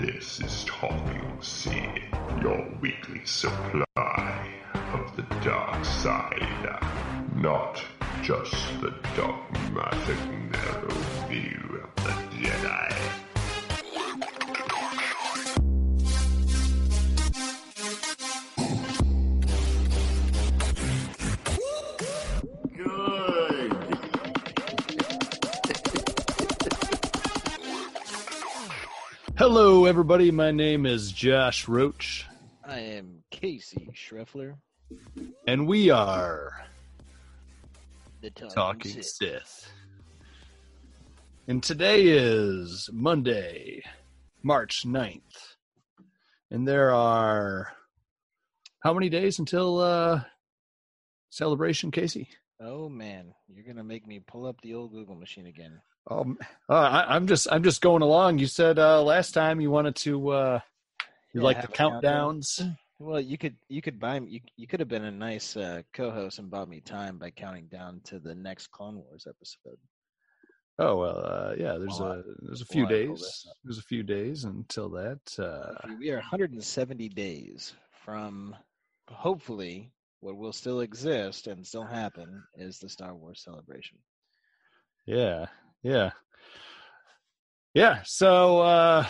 This is Talking Sith, your weekly supply of the dark side. Not just the dogmatic narrow view of the Jedi. Good. Hello, everybody. My name is Josh Roach, I am Casey Schreffler, and we are the Talking, Talking Sith. Sith. And today is Monday, March 9th. And there are how many days until uh celebration, Casey? Oh man, you're gonna make me pull up the old Google machine again. Um, uh, I, I'm just I'm just going along. You said uh last time you wanted to uh you Yeah, like the a countdown. countdowns. Well, you could you could buy me. You, you could have been a nice uh, co-host and bought me time by counting down to the next Clone Wars episode. Oh well, uh, yeah. There's Well, a there's a few well, days. There's a few days until that. Uh, we are 170 days from hopefully what will still exist and still happen is the Star Wars celebration. yeah, yeah, yeah. So, uh,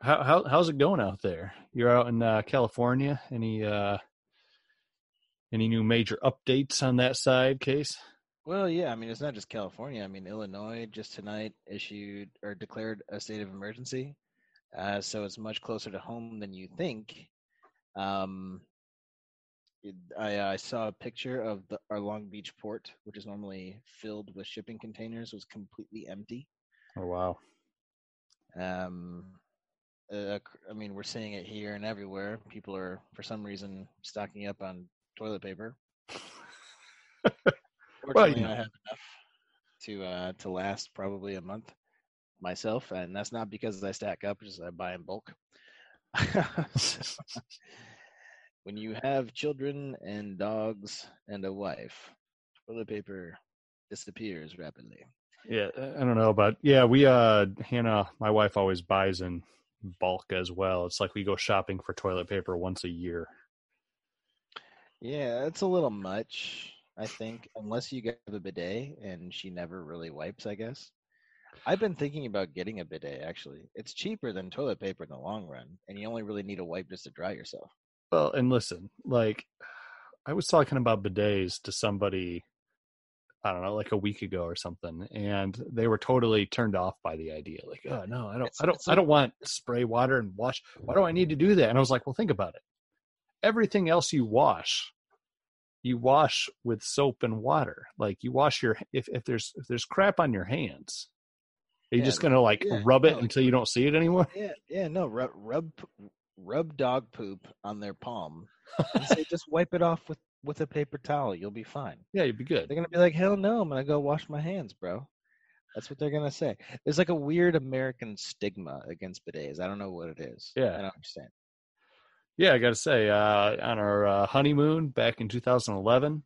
how how how's it going out there? You're out in uh, California. Any uh, any new major updates on that side, case? Well, yeah, I mean it's not just California. I mean Illinois just tonight issued or declared a state of emergency, uh, so it's much closer to home than you think. Um, I, I saw a picture of the, our Long Beach port, which is normally filled with shipping containers, was completely empty. Oh wow. Um, uh, I mean, we're seeing it here and everywhere. People are, for some reason, stocking up on toilet paper. Well, you Fortunately. I have enough to uh, to last probably a month myself, and that's not because I stack up; just I buy in bulk. When you have children and dogs and a wife, toilet paper disappears rapidly. Yeah, I don't know, but yeah, we uh Hannah, my wife always buys in bulk as well. It's like we go shopping for toilet paper once a year. Yeah, it's a little much, I think, unless you get a bidet and she never really wipes, I guess. I've been thinking about getting a bidet actually. It's cheaper than toilet paper in the long run, and you only really need a wipe just to dry yourself. Well, and listen, like I was talking about bidets to somebody I don't know, like a week ago or something, and they were totally turned off by the idea. Like, oh no, I don't It's- I don't I don't want spray water and wash. Why do I need to do that? And I was like, well, think about it. Everything else you wash, you wash with soap and water. Like you wash your if if there's if there's crap on your hands, are you Yeah, just gonna like yeah, rub it no, until you don't see it anymore? Yeah, yeah, no, rub rub rub dog poop on their palm and say just wipe it off with with a paper towel. You'll be fine. Yeah, you'd be good. They're gonna be like, hell no, I'm gonna go wash my hands, bro. That's what they're gonna say. There's like a weird American stigma against bidets. I don't know what it is. Yeah. I don't understand. Yeah, I got to say, uh, on our uh, honeymoon back in 2011,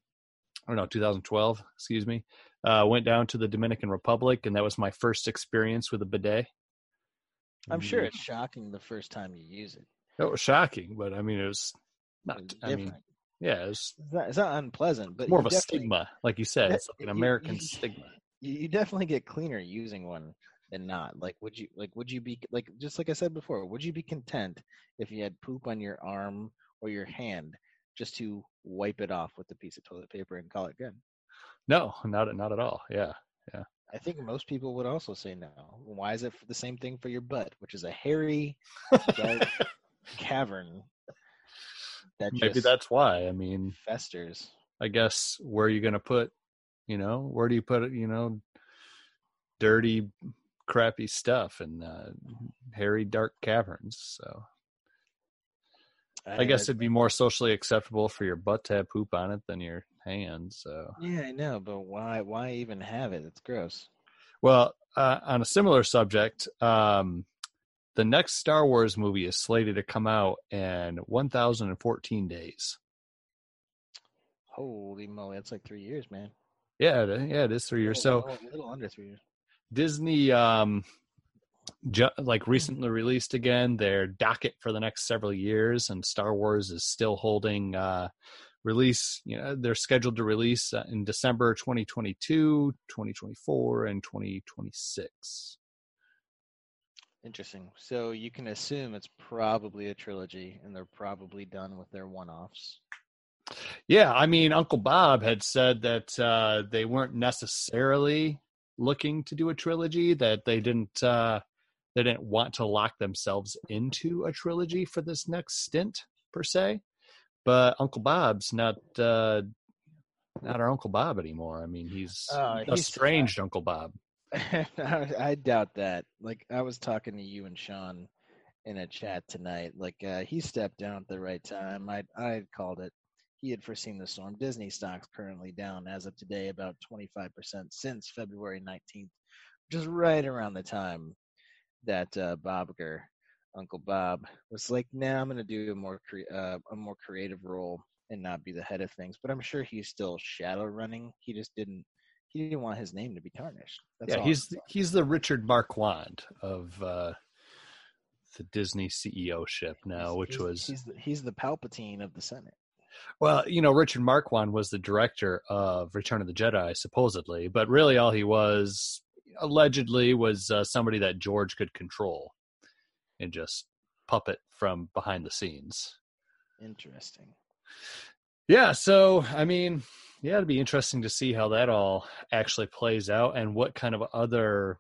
or no, 2012, excuse me, uh, went down to the Dominican Republic, and that was my first experience with a bidet. I'm sure Mm, it's shocking the first time you use it. It was shocking, but I mean, it was not. It's I mean, yeah, It's not, it's not unpleasant, but more of a stigma, like you said. It's like an American you- stigma. You, you definitely get cleaner using one than not. Like, would you like? Would you be like? Just like I said before, would you be content if you had poop on your arm or your hand just to wipe it off with a piece of toilet paper and call it good? No, not not at all. Yeah, yeah, I think most people would also say no. Why is it the same thing for your butt, which is a hairy, dark cavern that maybe that's why. I mean, festers? I guess where are you going to put, you know, where do you put it, you know, dirty, crappy stuff in uh, hairy, dark caverns. So I guess it'd be more socially acceptable for your butt to have poop on it than your hands. So, Yeah, I know, but why? Why even have it? It's gross. well, uh, on a similar subject, um, the next Star Wars movie is slated to come out in 1,014 days. Holy moly, that's like three years, man. Yeah, yeah, it is three years. So little, a little under three years. Disney, um, ju- like recently released again their docket for the next several years, and Star Wars is still holding uh, release. You know, they're scheduled to release uh, in December 2022, 2024, and 2026. Interesting. So you can assume it's probably a trilogy, and they're probably done with their one-offs. Yeah, I mean, Uncle Bob had said that uh, they weren't necessarily looking to do a trilogy; that they didn't uh, they didn't want to lock themselves into a trilogy for this next stint per se. But Uncle Bob's not uh, not our Uncle Bob anymore. I mean, he's Uh, he's- estranged Uncle Bob. I, doubt that. Like I was talking to you and Sean in a chat tonight. Like uh, he stepped down at the right time. I I called it. He had foreseen the storm. Disney stocks currently down as of today about 25% since February 19th, just right around the time that uh, Bob Iger, Uncle Bob, was like, "Nah, I'm going to do a more cre- uh, a more creative role and not be the head of things." But I'm sure he's still shadow running. He just didn't. He didn't want his name to be tarnished. That's yeah, he's he's the Richard Marquand of uh, the Disney CEO ship now, He's- which he's- was he's the, he's the Palpatine of the Senate. Well, you know, Richard Marquand was the director of Return of the Jedi, supposedly, but really all he was, allegedly, was uh, somebody that George could control and just puppet from behind the scenes. Interesting. Yeah, so, I mean, yeah, it'd be interesting to see how that all actually plays out and what kind of other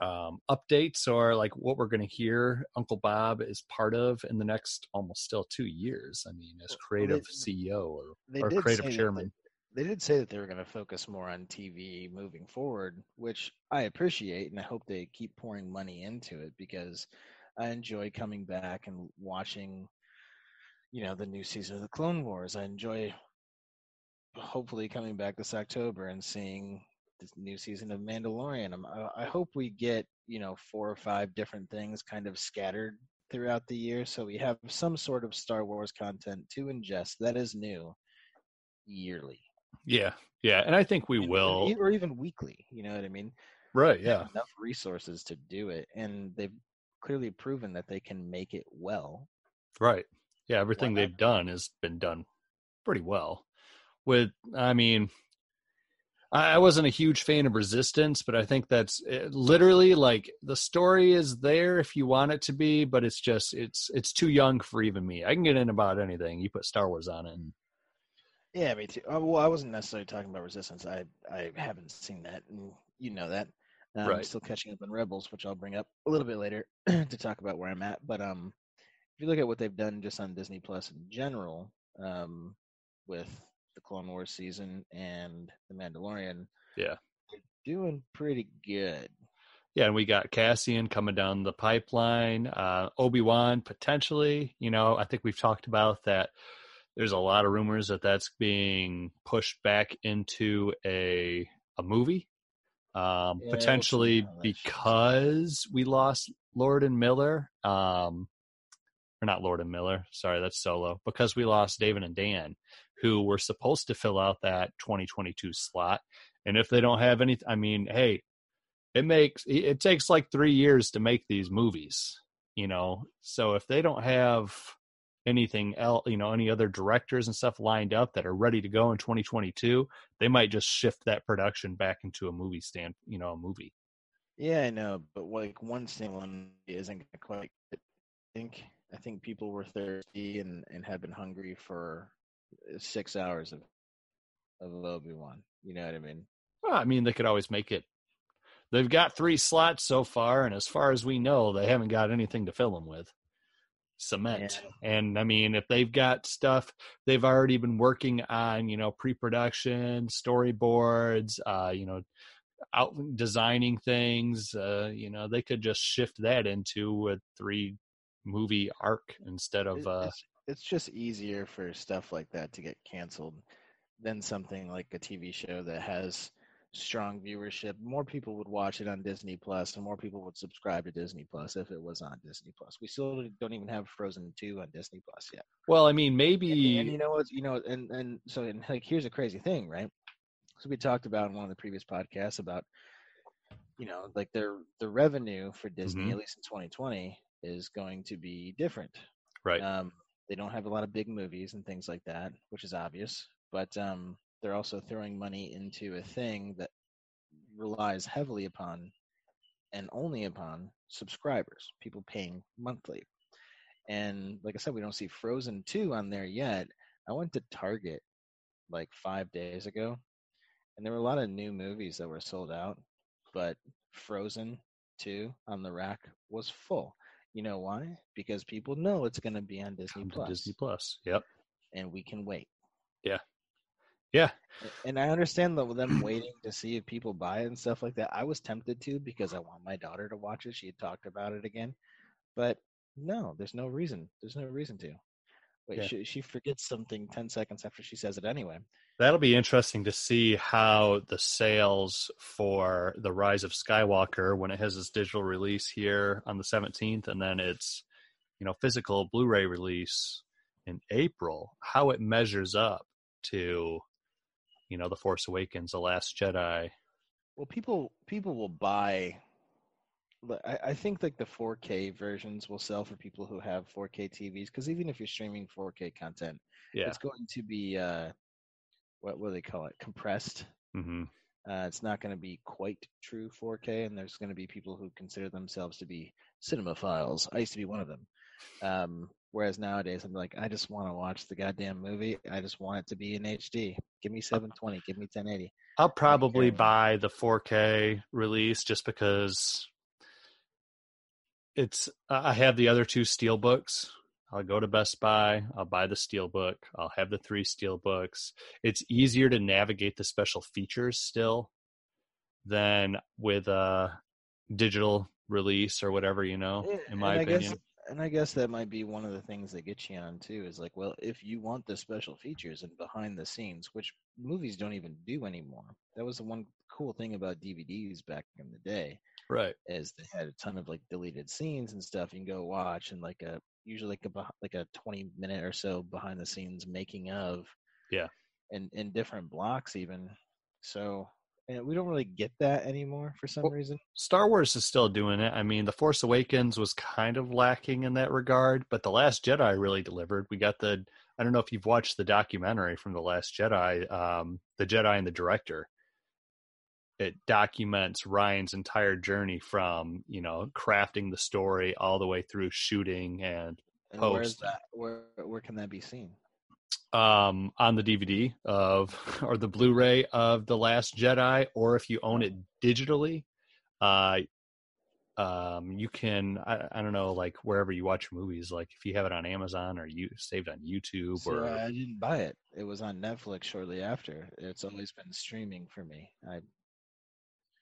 um, updates or like what we're going to hear Uncle Bob is part of in the next almost still two years. I mean, as Well, creative they- CEO or, or creative chairman. They, they did say that they were going to focus more on TV moving forward, which I appreciate, and I hope they keep pouring money into it because I enjoy coming back and watching, you know, the new season of the Clone Wars. I enjoy hopefully coming back this October and seeing this new season of Mandalorian. I'm, I, I hope we get you know four or five different things kind of scattered throughout the year, so we have some sort of Star Wars content to ingest that is new yearly. Yeah, yeah, and I think we And- will. or even weekly. You know what I mean? Right, yeah, enough resources to do it, and they've clearly proven that they can make it well. right. Yeah, everything they've done has been done pretty well. With, I mean, I wasn't a huge fan of Resistance, but I think that's eh, literally like the story is there if you want it to be, but it's just it's it's too young for even me. I can get in about anything. You put Star Wars on it, and Yeah, me too. Uh, well, I wasn't necessarily talking about Resistance. I I haven't seen that, and you know that. I'm Right. still catching up on Rebels, which I'll bring up a little bit later to talk about where I'm at. But um, if you look at what they've done just on Disney Plus in general, um, with the Clone Wars season and the Mandalorian, Yeah. they're doing pretty good. yeah, and we got Cassian coming down the pipeline. Uh, Obi Wan potentially. You know, I think we've talked about that. There's a lot of rumors that that's being pushed back into a a movie, um, Yeah, potentially how that shakes out. because we lost Lord and Miller. Um, or not Lord and Miller. Sorry, that's Solo. Because we lost David and Dan, who were supposed to fill out that 2022 slot. And if they don't have any, I mean, hey, it makes it takes like three years to make these movies you know so if they don't have anything else you know any other directors and stuff lined up that are ready to go in 2022 they might just shift that production back into a movie stand you know a movie Yeah, I know, but like one single isn't quite. I think I think people were thirsty and and had been hungry for six hours of of Obi Wan. You know what I mean? well, i mean they could always make it they've got three slots so far and as far as we know they haven't got anything to fill them with cement and i mean if they've got stuff they've already been working on you know pre-production storyboards uh you know out designing things uh you know they could just shift that into a three movie arc instead of uh it's, just easier for stuff like that to get canceled than something like a TV show that has strong viewership. More people would watch it on Disney Plus, and more people would subscribe to Disney Plus if it was on Disney Plus. We still don't even have Frozen Two on Disney Plus yet. well i mean maybe and you know what? You know, and and so and like here's a crazy thing, right? So we talked about in one of the previous podcasts about you know, like their the revenue for Disney, Mhm. at least in 2020, is going to be different. Right. Um, they don't have a lot of big movies and things like that, which is obvious. But um, they're also throwing money into a thing that relies heavily upon and only upon subscribers, people paying monthly. And like I said, we don't see Frozen 2 on there yet. I went to Target like five days ago, and there were a lot of new movies that were sold out, but Frozen 2 on the rack was full. You know why? Because people know it's going to be on Disney Plus, Disney Plus. Yep. and we can wait. Yeah. Yeah. And I understand the, them waiting to see if people buy it and stuff like that. I was tempted to because I want my daughter to watch it. She had talked about it again, but no, there's no reason. There's no reason to. Wait, Yeah. she, she forgets something ten seconds after she says it anyway. That'll be interesting to see how the sales for the Rise of Skywalker when it has its digital release here on the 17th and then its you know physical Blu-ray release in April, how it measures up to you know The Force Awakens, The Last Jedi. Well, people people will buy. I, I think like the 4K versions will sell for people who have 4K TVs because even if you're streaming 4K content, Yeah. it's going to be uh, what what do they call it? Compressed. hmm Uh, it's not going to be quite true 4K, and there's going to be people who consider themselves to be cinemaphiles. I used to be one of them. Um, whereas nowadays, I'm like, I just want to watch the goddamn movie. I just want it to be in HD. Give me 720. Give me 1080. I'll probably buy the 4K release just because it's I have the other two steel books. I'll go to Best Buy, I'll buy the steel book, I'll have the three steel books. It's easier to navigate the special features still than with a digital release or whatever, you know, eh, in my and opinion. Guess, and I guess that might be one of the things that gets you on too. Is like, well, if you want the special features and behind the scenes, which movies don't even do anymore. That was the one cool thing about DVDs back in the day. Right. is they had a ton of like deleted scenes and stuff you can go watch and like a usually like a like a 20 minute or so behind the scenes making of Yeah. and in different blocks even so and we don't really get that anymore for some Well, reason Star Wars is still doing it. I mean, The Force Awakens was kind of lacking in that regard, but The Last Jedi really delivered. We got the I don't know if you've watched the documentary from The Last Jedi, um, The Jedi and the Director. It documents Ryan's entire journey from, you know, crafting the story all the way through shooting and and where's Post. that where where can that be seen? Um on the DVD of or the Blu-ray of The Last Jedi or if you own it digitally uh um you can I, I don't know like wherever you watch movies like if you have it on Amazon or you saved on YouTube so or i didn't buy it. It was on netflix shortly after. It's always been streaming for me. I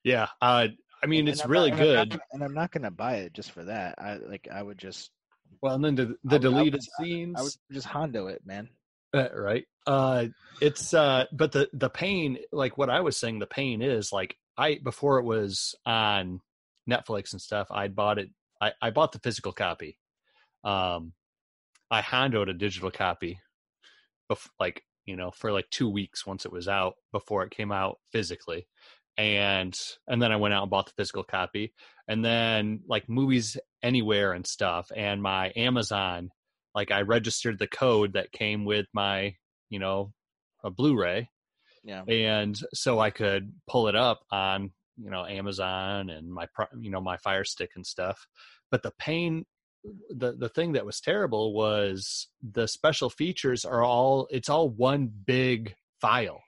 yeah uh I mean and it's I'm really not- and I'm not good. gonna- and i'm not gonna buy it just for that. I like i would just well and then the, I the would- I would deleted just- I scenes would just hondo it man. Uh, right? Uh it's uh but the the pain like what i was saying the pain is like i before it was on netflix and stuff i bought it i i bought the physical copy. Um i hondoed a digital copy bef- like you know for like two weeks once it was out before it came out physically and and then i went out and bought the physical copy and then like movies anywhere and stuff and my amazon like I registered the code that came with my, you know, a Blu-ray, yeah and so I could pull it up on, you know, Amazon and my, you know, my Fire Stick and stuff. But the pain, the the thing that was terrible was the special features are all it's all one big file.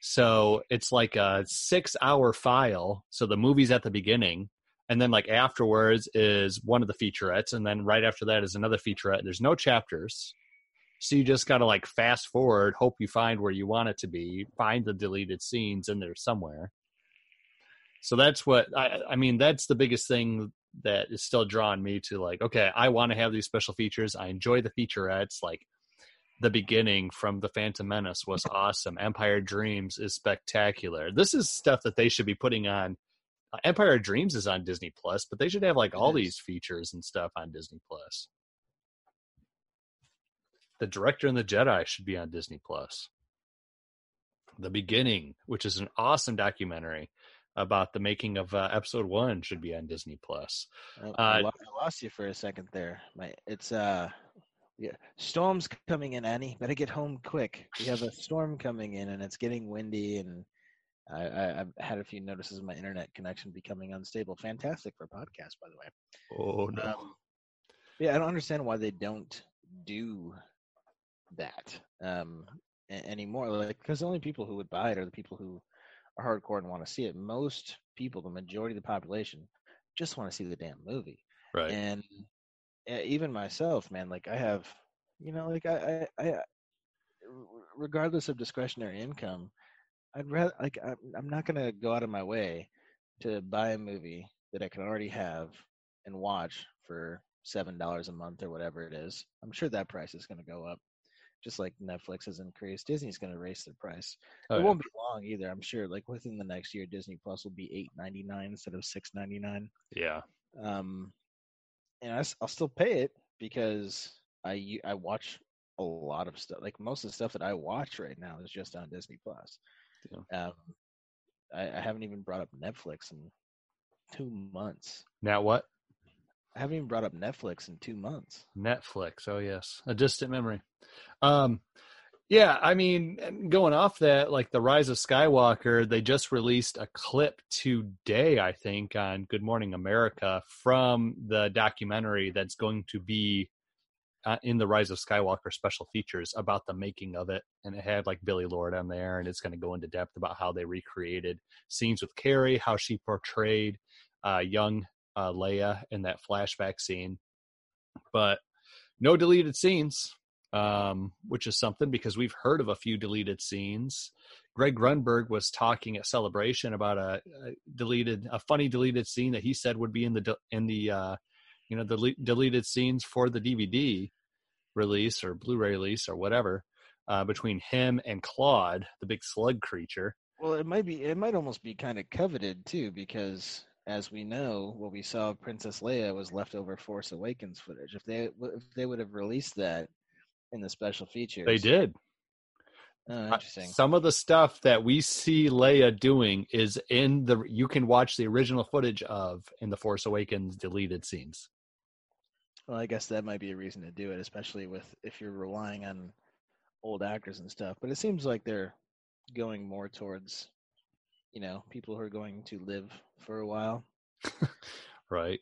So it's like a six hour file. So the movie's at the beginning, and then like afterwards is one of the featurettes and then right after that is another featurette there's no chapters so you just got to like fast forward hope you find where you want it to be find the deleted scenes in there somewhere so that's what i i mean that's the biggest thing that is still drawing me to like okay i want to have these special features i enjoy the featurettes like the beginning from the phantom menace was awesome empire dreams is spectacular this is stuff that they should be putting on uh, Empire Dreams is on Disney Plus, but they should have like all these features and stuff on Disney Plus. The Director and the Jedi should be on Disney Plus. The Beginning, which is an awesome documentary about the making of uh, episode one should be on Disney Plus. Uh, I, lo- I lost you for a second there. My it's uh yeah, storms coming in, Annie. Better get home quick. We have a storm coming in, and it's getting windy, and I, I I've had a few notices of my internet connection becoming unstable. Fantastic for podcast, by the way. Oh no! Um, yeah, I don't understand why they don't do that um, anymore. Like, because the only people who would buy it are the people who are hardcore and want to see it. Most people, the majority of the population, just want to see the damn movie. right. And even myself, man, like I have, you know, like I, I, I regardless of discretionary income, I'd rather like I'm, I'm not gonna go out of my way to buy a movie that I can already have and watch for seven dollars a month or whatever it is. I'm sure that price is gonna go up, just like Netflix has increased. Disney's gonna raise their price. Oh, it yeah. won't be long either. I'm sure. Like within the next year, Disney Plus will be eight ninety nine instead of six ninety nine yeah. um and I, will still pay it because I I watch a lot of stuff. Like most of the stuff that I watch right now is just on Disney Plus. Um, I, I haven't even brought up Netflix in two months. Now what? I haven't even brought up Netflix in two months. Netflix. Oh yes, a distant memory. Um, yeah, I mean, going off that, like the Rise of Skywalker, they just released a clip today, I think, on Good Morning America from the documentary that's going to be uh, in the Rise of Skywalker special features about the making of it, and it had like Billie Lourd on there, and it's going to go into depth about how they recreated scenes with Carrie, how she portrayed uh, young uh, Leia in that flashback scene, but no deleted scenes, um, which is something because we've heard of a few deleted scenes. Greg Grunberg was talking at Celebration about a, a deleted, a funny deleted scene that he said would be in the in the uh, you know the le- deleted scenes for the DVD release or Blu-ray release or whatever uh, between him and Klaud, the big slug creature. Well, it might be. It might almost be kind of coveted too, because as we know, what we saw of Princess Leia was leftover Force Awakens footage. If they if they would have released that in the special features, They did. Oh, Uh, interesting. Some of the stuff that we see Leia doing is in the you can watch the original footage of in the Force Awakens deleted scenes. Well, I guess that might be a reason to do it, especially with if you're relying on old actors and stuff. But it seems like they're going more towards, you know, people who are going to live for a while. Right.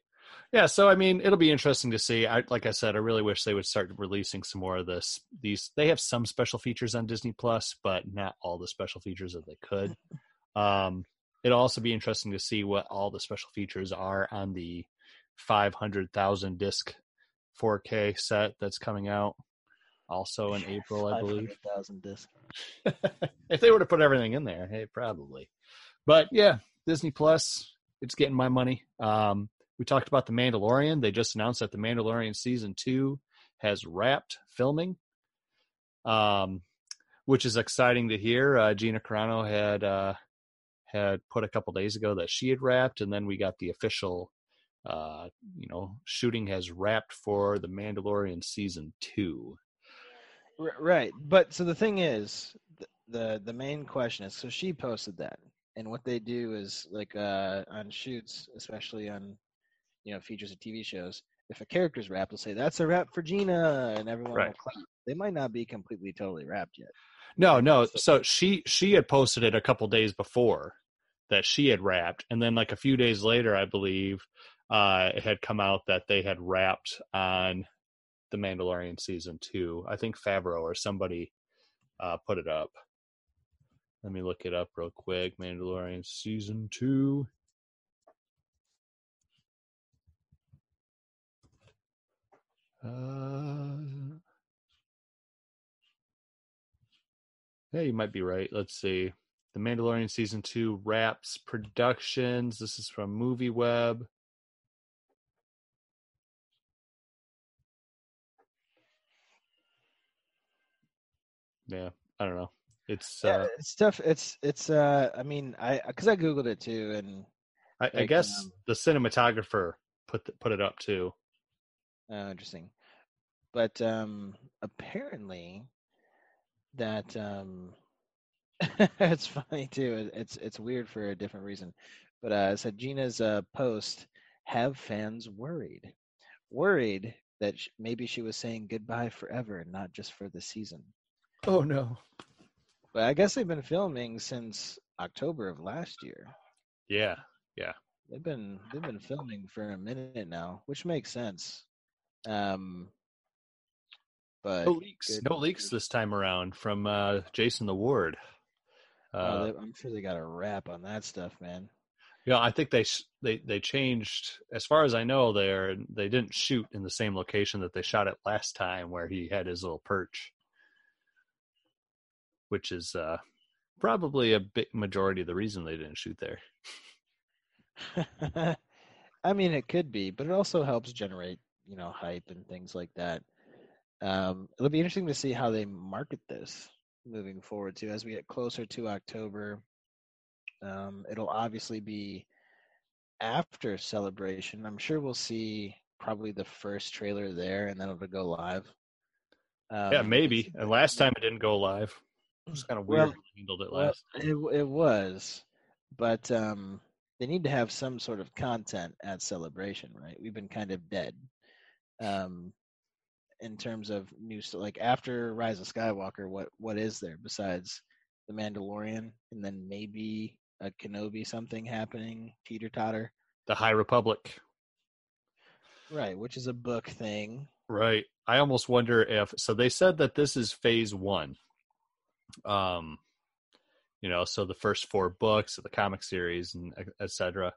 Yeah, so I mean, it'll be interesting to see. I like I said, I really wish they would start releasing some more of this. These they have some special features on Disney Plus, but not all the special features that they could. Um, it'll also be interesting to see what all the special features are on the 500,000 disc 4K set that's coming out also in April, I believe. 500,000 discs. if they were to put everything in there, hey, probably. But yeah, Disney Plus, it's getting my money. Um, we talked about the Mandalorian. They just announced that the Mandalorian season two has wrapped filming, um, which is exciting to hear. Uh, Gina Carano had uh, had put a couple days ago that she had wrapped, and then we got the official. Uh, you know, shooting has wrapped for the Mandalorian season two. Right. But so the thing is, the the main question is so she posted that. And what they do is like uh on shoots, especially on you know features of TV shows, if a character's wrapped, they'll say that's a wrap for Gina and everyone Right. will clap. They might not be completely totally wrapped yet. No, no. So she she had posted it a couple days before that she had wrapped, and then like a few days later, I believe, uh, it had come out that they had wrapped on the Mandalorian season two. I think Favreau or somebody uh, put it up. Let me look it up real quick. Mandalorian season two. Uh, yeah, you might be right. Let's see. The Mandalorian season two wraps productions. This is from Movie Web. Yeah, I don't know. It's Yeah, uh, it's tough. It's it's uh I mean I because I googled it too and I, I like, guess um, the cinematographer put the, put it up too. Uh, interesting, but um apparently that um it's funny too. It's it's weird for a different reason. But uh, it said Gina's uh, post have fans worried, worried that sh- maybe she was saying goodbye forever, not just for the season. Oh no. But I guess they've been filming since October of last year. Yeah, yeah. They've been they've been filming for a minute now, which makes sense. Um, but No leaks. good- No leaks this time around from uh, Jason the Ward. oh, Uh, they- I'm sure they got a wrap on that stuff, man. yeah, I think they they they changed. As far as I know, they they didn't shoot in the same location that they shot it last time, where he had his little perch, which is uh, probably a big majority of the reason they didn't shoot there. I mean, it could be, but it also helps generate, you know, hype and things like that. Um, it'll be interesting to see how they market this moving forward too, as we get closer to October. Um, it'll obviously be after celebration. I'm sure we'll see probably the first trailer there, and then it'll go live. Um, yeah, maybe. And last time it didn't go live. It was kind of weird Well- handled it Well, it it was, but um, they need to have some sort of content at celebration, right? We've been kind of dead, um, in terms of new like after Rise of Skywalker. What what is there besides the Mandalorian, and then maybe a Kenobi something happening, teeter totter, The High Republic. right? Which is a book thing. Right. I almost wonder if so they said that this is phase 1. Um you know, so the first four books of the comic series and etc.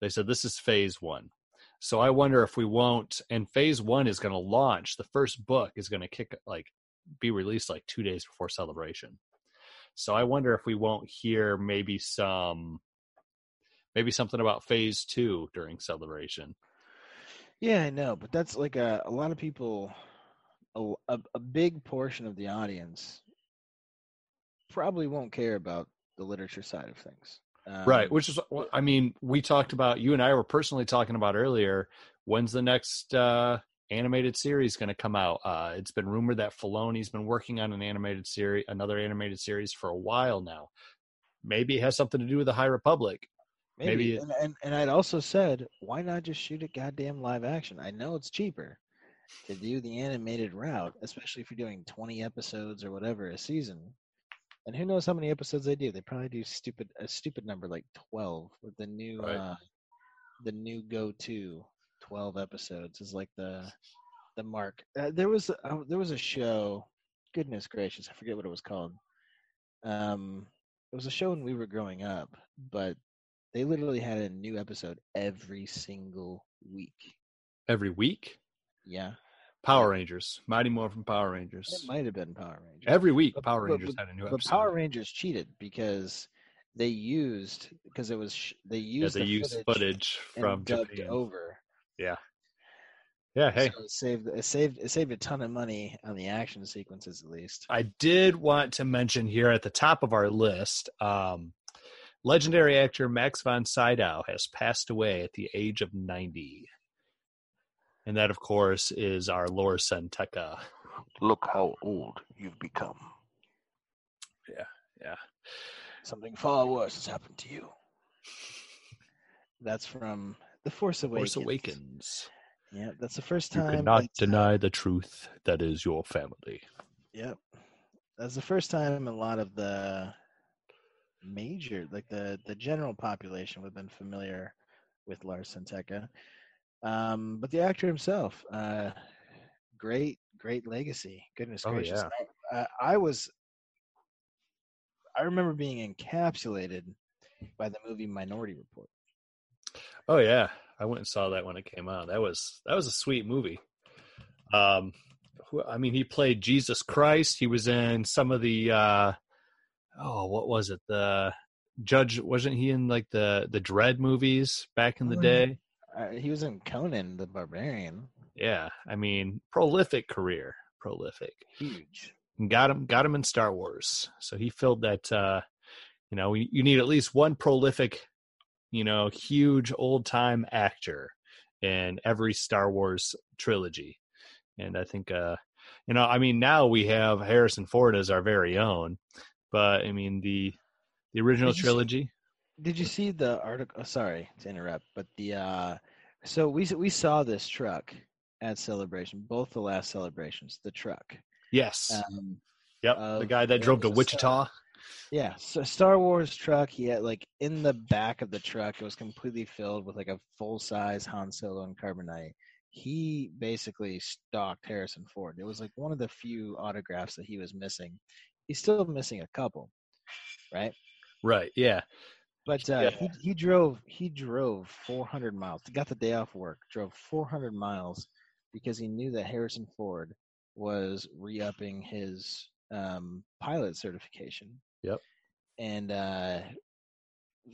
They said this is phase 1. So I wonder if we won't and phase 1 is going to launch. The first book is going to kick like be released like 2 days before celebration. So I wonder if we won't hear maybe some maybe something about phase 2 during celebration. Yeah, I know, but that's like a a lot of people, a a big portion of the audience probably won't care about the literature side of things. Right Um, which is i mean we talked about you and i were personally talking about earlier when's the next uh animated series going to come out uh it's been rumored that Filoni's been working on an animated series another animated series for a while now maybe it has something to do with the high republic maybe, maybe it- and, and and I'd also said, why not just shoot it goddamn live action? I know it's cheaper to do the animated route, especially if you're doing 20 episodes or whatever a season. And who knows how many episodes they do? They probably do stupid a stupid number like 12 with the new Right. uh the new go to 12 episodes is like the the mark. Uh, there was uh, there was a show, goodness gracious, I forget what it was called. Um it was a show when we were growing up, but they literally had a new episode every single week. every week Yeah. Power rangers mighty morphin power It rangers might have been Power Rangers. every week But- power but- rangers had a new but episode Power Rangers cheated because they used because it was sh- they yeah used they the used footage, footage from dubbed japan over. yeah hey So it saved it saved it saved a ton of money on the action sequences at least. I did want to mention here at the top of our list, um, legendary actor Max von Sydow has passed away at the age of 90. And that, of course, is our Lor San Tekka. Look how old you've become. Yeah. Yeah. Something far worse has happened to you. That's from The Force Awakens. Force Awakens. Yeah, that's the first time. You cannot that- uh, deny the truth that is your family. Yep. That's the first time a lot of the major, like the the general population, would have been familiar with Lars San Tekka. Um, but the actor himself, uh, great, great legacy. Goodness Oh, gracious! yeah. I, I was, I remember being encapsulated by the movie Minority Report. Oh yeah, I went and saw that when it came out. That was that was a sweet movie. Um, who- I mean, he played Jesus Christ. He was in some of the uh, oh, what was it? The Judge wasn't he in like the the Dredd movies back in the Oh, day? Uh, he was in Conan the Barbarian. Yeah, I mean, prolific career, prolific. Huge. Got him got him in Star Wars. So he filled that. uh You know, you you need at least one prolific, you know, huge old time actor in every Star Wars trilogy. And I think, uh you know, I mean, now we have Harrison Ford as our very own, But I mean the the original trilogy. Did you see the article? Sorry to interrupt, but the uh, so we we saw this truck at celebration, both the last celebrations. The truck. Yes. Um, yep. the guy that drove to Wichita. Yeah, so Star Wars truck. He had like in the back of the truck, it was completely filled with like a full size Han Solo and Carbonite. He basically stalked Harrison Ford. It was like one of the few autographs that he was missing. He's still missing a couple, right? Right. Yeah. But uh, Yeah. he he drove he drove 400 miles. Got the day off work. Drove 400 miles because he knew that Harrison Ford was re-upping his um, pilot certification. Yep. And uh,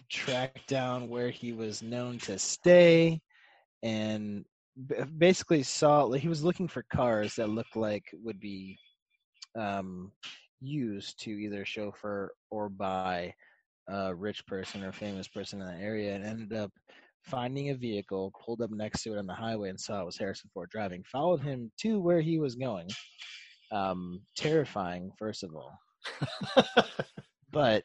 tracked down where he was known to stay, and b- basically saw he was looking for cars that looked like would be um, used to either chauffeur or buy a rich person or famous person in that area and ended up finding a vehicle, pulled up next to it on the highway and saw it was Harrison Ford driving, followed him to where he was going. Um, terrifying, first of all. But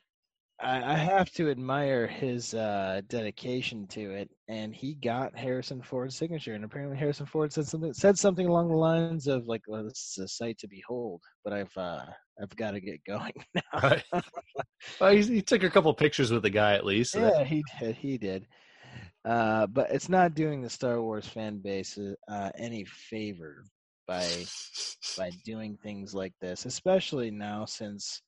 I, I have to admire his uh, dedication to it, and he got Harrison Ford's signature. And apparently, Harrison Ford said something said something along the lines of like, "Well, this is a sight to behold." But I've uh, I've got to get going now. well, he, he took a couple pictures with the guy at least. so that- Yeah, he did. He did. Uh, but it's not doing the Star Wars fan base uh, any favor by by doing things like this, especially now since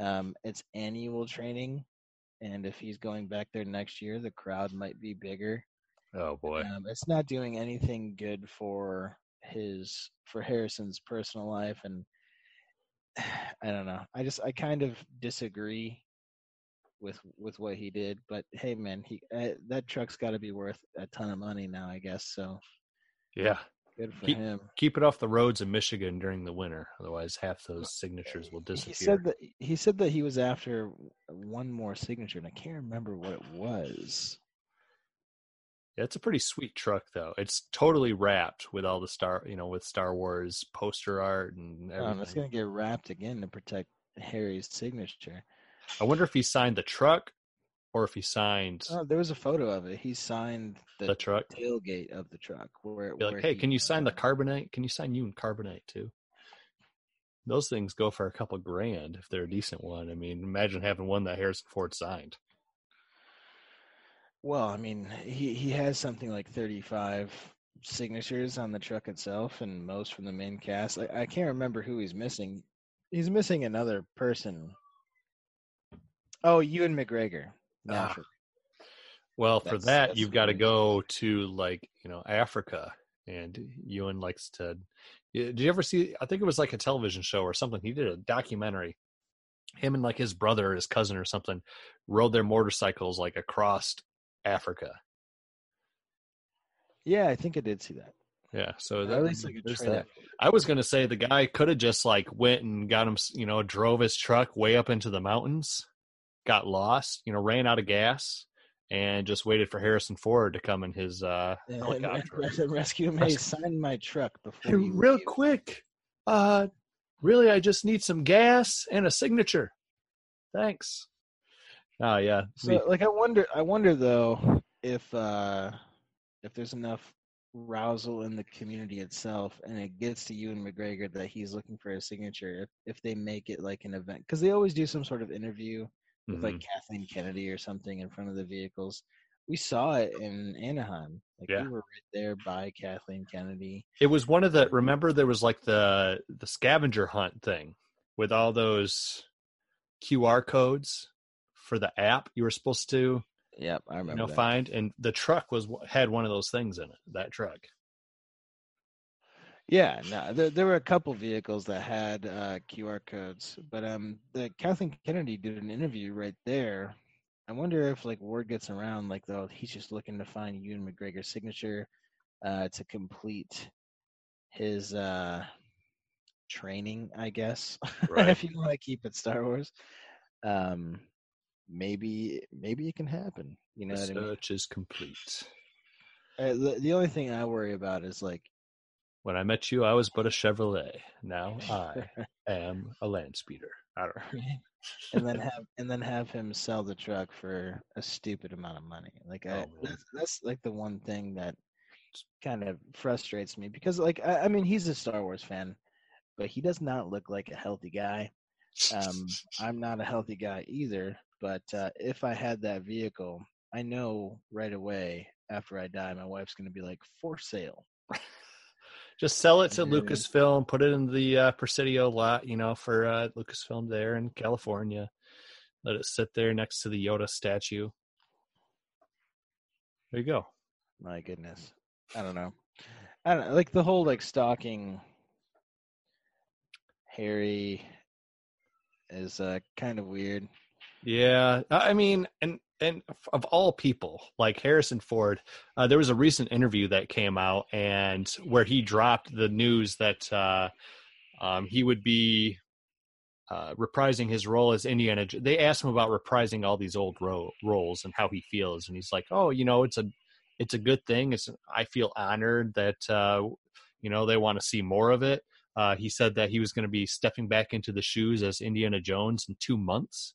um, it's annual training, and if he's going back there next year, the crowd might be bigger. oh boy. Um, it's not doing anything good for his for Harrison's personal life, and I don't know. I just I kind of disagree with with what he did, but hey, man, he uh, that truck's got to be worth a ton of money now, I guess. So Yeah. good for Keep- him. Keep it off the roads in Michigan during the winter, otherwise half those signatures will disappear. He said that he said that he was after one more signature, and I can't remember what it was. It's a pretty sweet truck though. It's totally wrapped with all the star, you know, with Star Wars poster art and everything. Um, it's gonna get wrapped again to protect Harry's signature. I wonder if he signed the truck or if he signed Oh, there was a photo of it. He signed the, the truck. tailgate of the truck. Where, Be like, hey, he- can you sign the carbonite? Can you sign you in carbonite too? Those things go for a couple grand if they're a decent one. I mean, imagine having one that Harrison Ford signed. Well, I mean, he he has something like thirty-five signatures on the truck itself, and most from the main cast. I, I can't remember who he's missing. He's missing another person. Oh, Ewan McGregor. Ah. Well, for that, you've got to go to like you know Africa, and Ewan likes to. Did you ever see? I think it was like a television show or something. He did a documentary. Him and like his brother or his cousin or something rode their motorcycles like across Africa. Yeah, I think I did see that. Yeah, so that, at least like there's that. I was gonna say the guy could have just like went and got him, you know, drove his truck way up into the mountains, got lost, you know, ran out of gas, and just waited for Harrison Ford to come in his uh, helicopter. and, and rescue Rescue- sign my truck before Hey, real leave. quick, uh, really, I just need some gas and a signature. Thanks. Oh yeah, So, like, I wonder, I wonder though if uh if there's enough rousal in the community itself, and it gets to Ewan McGregor that he's looking for a signature. If if they make it like an event, because they always do some sort of interview with like Mhm. Kathleen Kennedy or something in front of the vehicles. We saw it in Anaheim. Like Yeah. we were right there by Kathleen Kennedy. it was one of the. Remember, there was like the the scavenger hunt thing with all those QR codes for the app you were supposed to Yep, I you remember. know that. find, and the truck was had one of those things in it. That truck. Yeah, no, there, there were a couple vehicles that had uh, QR codes, but um, the Kathleen Kennedy did an interview right there. I wonder if like word gets around, like though he's just looking to find Ewan McGregor's signature uh, to complete his uh, training, I guess. Right. if you want to keep it Star Wars, um, maybe maybe it can happen. You know the what I mean? search is complete. Uh, the, the only thing I worry about is like When I met you, I was but a Chevrolet. Now I am a land speeder. I don't know. and then have and then have him sell the truck for a stupid amount of money. Like Oh, I, man. that's, that's like the one thing that kind of frustrates me because like I, I mean he's a Star Wars fan, but he does not look like a healthy guy. Um, I'm not a healthy guy either, but uh, if I had that vehicle, I know right away after I die, my wife's going to be like for sale. Just sell it to Yeah. Lucasfilm, put it in the uh, Presidio lot, you know, for uh, Lucasfilm there in California. Let it sit there next to the Yoda statue. There you go. My goodness. I don't know. I don't know. Like the whole like stalking Harry is uh kind of weird. Yeah, I mean, and and of all people, like Harrison Ford, uh, there was a recent interview that came out, and where he dropped the news that uh, um, he would be uh, reprising his role as Indiana. They asked him about reprising all these old ro- roles and how he feels, and he's like, "Oh, you know, it's a it's a good thing. It's I feel honored that uh, you know they want to see more of it." Uh, he said that he was going to be stepping back into the shoes as Indiana Jones in two months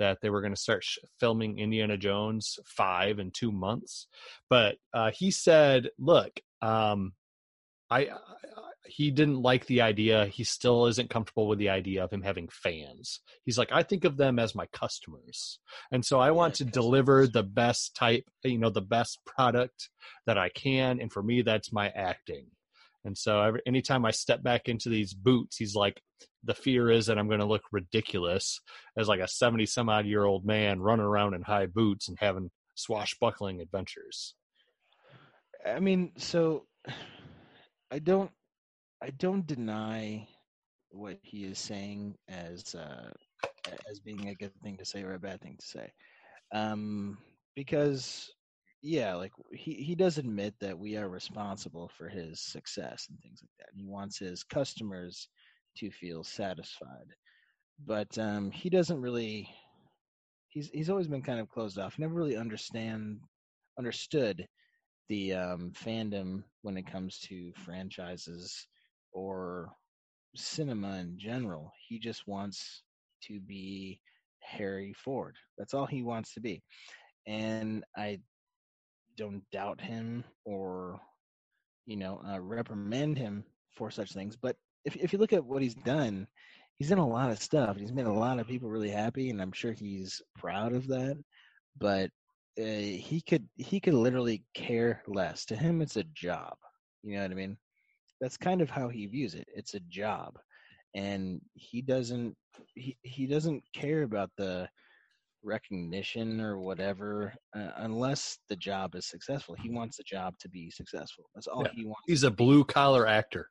that they were going to start sh- filming Indiana Jones 5 in 2 months. But uh, he said look um, I, I he didn't like the idea. He still isn't comfortable with the idea of him having fans. He's like I think of them as my customers. And so I want to customers. deliver the best type you know the best product that I can and for me that's my acting and so every, anytime I step back into these boots he's like the fear is that I'm going to look ridiculous as like a 70 some odd year old man running around in high boots and having swashbuckling adventures. I mean, so I don't I don't deny what he is saying as uh as being a good thing to say or a bad thing to say. Um because yeah, like he he does admit that we are responsible for his success and things like that. And he wants his customers to feel satisfied. But um he doesn't really he's he's always been kind of closed off. Never really understand understood the um, fandom when it comes to franchises or cinema in general. He just wants to be Harry Ford. That's all he wants to be. And I don't doubt him or, you know, uh, reprimand him for such things. But if if you look at what he's done, he's done a lot of stuff. He's made a lot of people really happy, and I'm sure he's proud of that. But uh, he could he could literally care less. To him, it's a job. You know what I mean? That's kind of how he views it. It's a job, and he doesn't he he doesn't care about the recognition or whatever uh, unless the job is successful. He wants the job to be successful. That's all Yeah. he wants. He's a blue collar actor.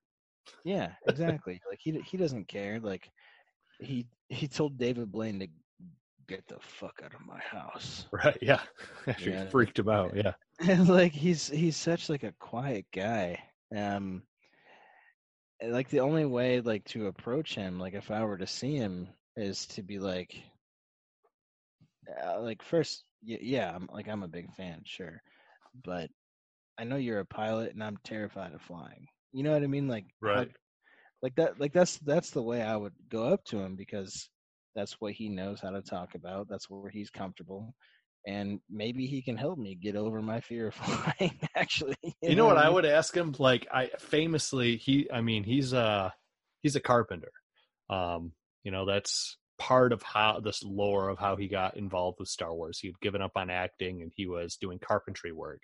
Yeah, exactly. like he he doesn't care. Like he he told David Blaine to get the fuck out of my house. Right. Yeah. After Yeah. freaked him out. Yeah. And like he's he's such like a quiet guy. Um like the only way like to approach him like if I were to see him is to be like uh, like first y- yeah, I'm like I'm a big fan, sure. But I know you're a pilot and I'm terrified of flying. You know what I mean? Like Right. like that like that's that's the way I would go up to him because that's what he knows how to talk about. That's where he's comfortable. And maybe he can help me get over my fear of flying, actually. You know what I mean? would ask him? Like I famously he I mean, he's a he's a carpenter. Um, you know, that's part of how this lore of how he got involved with Star Wars. He had given up on acting and he was doing carpentry work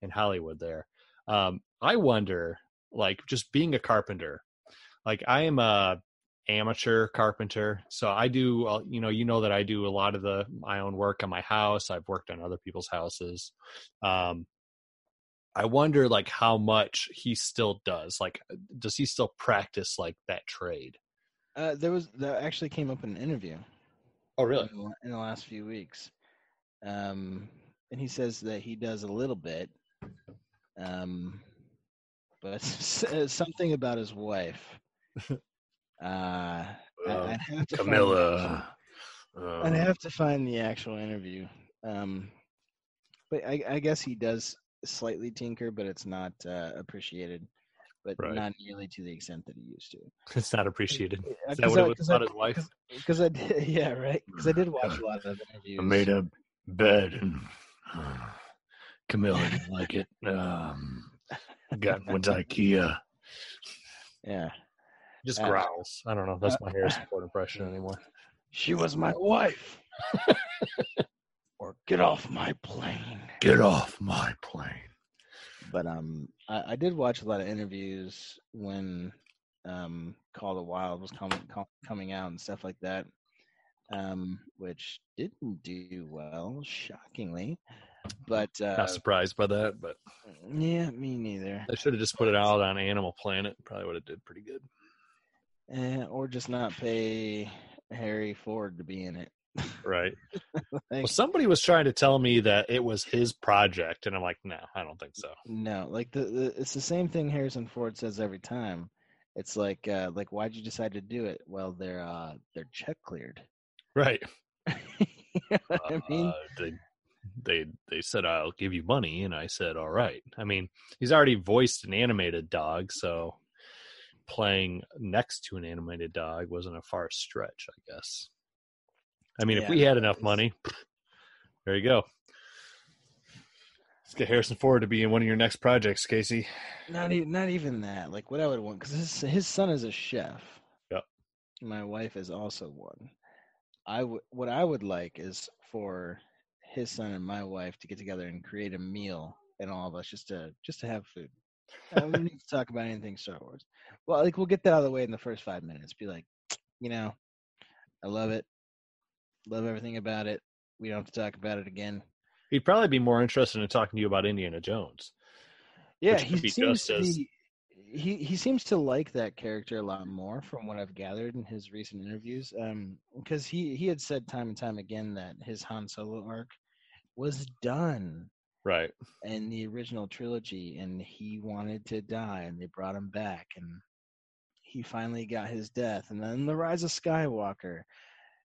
in Hollywood there. Um, I wonder, like just being a carpenter, like I am a amateur carpenter, so I do, uh, you know, you know that I do a lot of the my own work on my house. I've worked on other people's houses. Um, I wonder, like, how much he still does. Like, does he still practice like that trade? Uh, there was that actually came up in an interview Oh, in the, in the last few weeks, um, and he says that he does a little bit, um, but uh, something about his wife. Uh, I, Uh, I'd have to Camilla. actual- I'd have to find the actual interview. Um, but I, I guess he does slightly tinker, but it's not uh, appreciated. But Right. not nearly to the extent that he used to. It's not appreciated. Uh, Is that what I- it was 'cause I- his wife? Because I did, yeah, right. Because I did watch a lot of interviews. I made a bed and uh, Camilla didn't like it. Um, got went to IKEA. Yeah, Just Uh, growls. I don't know. That's my Harrison Ford impression anymore. she was my wife. or get off my plane. Get off my plane. But um, I, I did watch a lot of interviews when um, Call the Wild was coming com- coming out and stuff like that, um, which didn't do well, shockingly. But uh, Not surprised by that, but yeah, me neither. they should have just put it out on Animal Planet. Probably would have did pretty good. Eh, or just not pay Harry Ford to be in it. Right. Well, somebody was trying to tell me that it was his project, and I'm like, no, I don't think so. no, like the, the it's the same thing Harrison Ford says every time. It's like uh, like why'd you decide to do it? Well, they're uh, they're check cleared. Right. you know what I mean, Uh, they they they said I'll give you money, and I said all right. I mean, he's already voiced an animated dog, so playing next to an animated dog wasn't a far stretch, I guess. I mean, if we had enough money, there you go. Let's get Harrison Ford to be in one of your next projects, Casey. not even not even that. Like what I would want because his his son is a chef. Yep. My wife is also one. I would what I would like is for his son and my wife to get together and create a meal and all of us just to just to have food. I don't need to talk about anything Star Wars. Well, like we'll get that out of the way in the first five minutes. Be like, you know, I love it, love everything about it. We don't have to talk about it again. He'd probably be more interested in talking to you about Indiana Jones. Yeah, he seems to be, he he seems to like that character a lot more from what I've gathered in his recent interviews. Um, because he he had said time and time again that his Han Solo arc was done Right. in the original trilogy, and he wanted to die, and they brought him back, and he finally got his death, and then the Rise of Skywalker.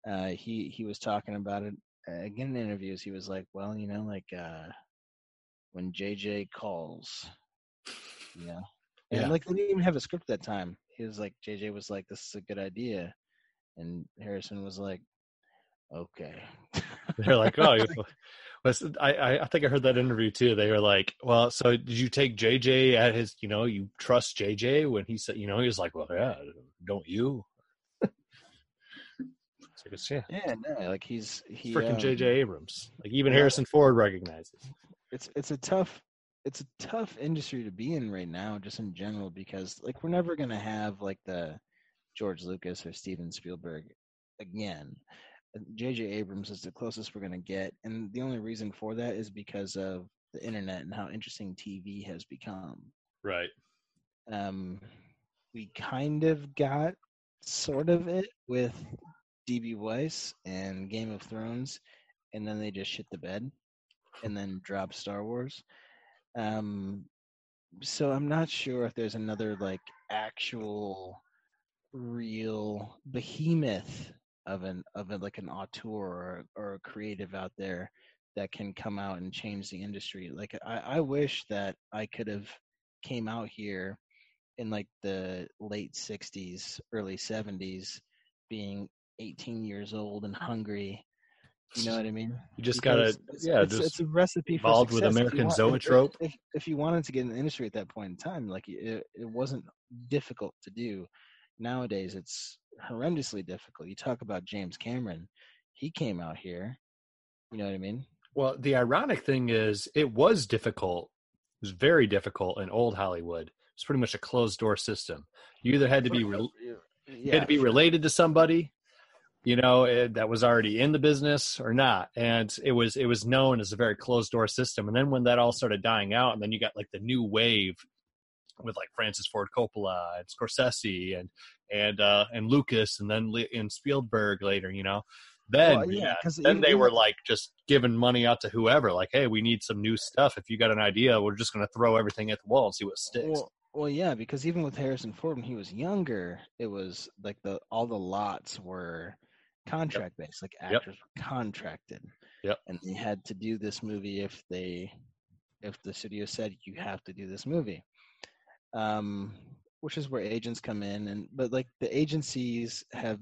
Uh, he he was talking about it uh, again in interviews. He was like, "Well, you know, like uh, when JJ calls, you know, and Yeah. like they didn't even have a script that time. He was like, JJ was like, "This is a good idea," and Harrison was like, "Okay." They're like, oh, you- was I, I I think I heard that interview too. They were like, well, so did you take JJ at his, you know, you trust JJ when he said, you know, he was like, well, yeah, don't you? It's, yeah, yeah, no, like he's he freaking um, JJ Abrams. Like even yeah. Harrison Ford recognizes. it's it's a tough it's a tough industry to be in right now just in general because like we're never going to have like the George Lucas or Steven Spielberg again. JJ Abrams is the closest we're going to get and the only reason for that is because of the internet and how interesting TV has become. Right. Um we kind of got sort of it with DB Weiss and Game of Thrones and then they just shit the bed and then drop Star Wars. Um, so I'm not sure if there's another like actual real behemoth of an of a, like an auteur or, or a creative out there that can come out and change the industry. Like I, I wish that I could have came out here in like the late 60s, early 70s, being 18 years old and hungry. You know what I mean? You just gotta, it's, yeah, it's, just it's a recipe involved with success. If American want- zoetrope. If, if, if you wanted to get in the industry at that point in time, like it, it wasn't difficult to do. Nowadays, it's horrendously difficult. You talk about James Cameron; he came out here. You know what I mean? Well, the ironic thing is, it was difficult. It was very difficult in old Hollywood. It's pretty much a closed door system. You either had to be re- uh, you had to be related to somebody, you know, eh, that was already in the business or not. And it was it was known as a very closed door system. And then when that all started dying out, and then you got like the new wave with like Francis Ford Coppola and Scorsese and and uh and Lucas and then and Spielberg later, you know. Then Well, yeah, yeah, then even- they were like just giving money out to whoever, like, hey, we need some new stuff. If you got an idea, we're just gonna throw everything at the wall and see what sticks. Well, well, yeah, because even with Harrison Ford when he was younger, it was like the all the lots were contract based, like Yep. actors were contracted. Yep. And they had to do this movie if they if the studio said you have to do this movie. um, which is where agents come in, and but like the agencies have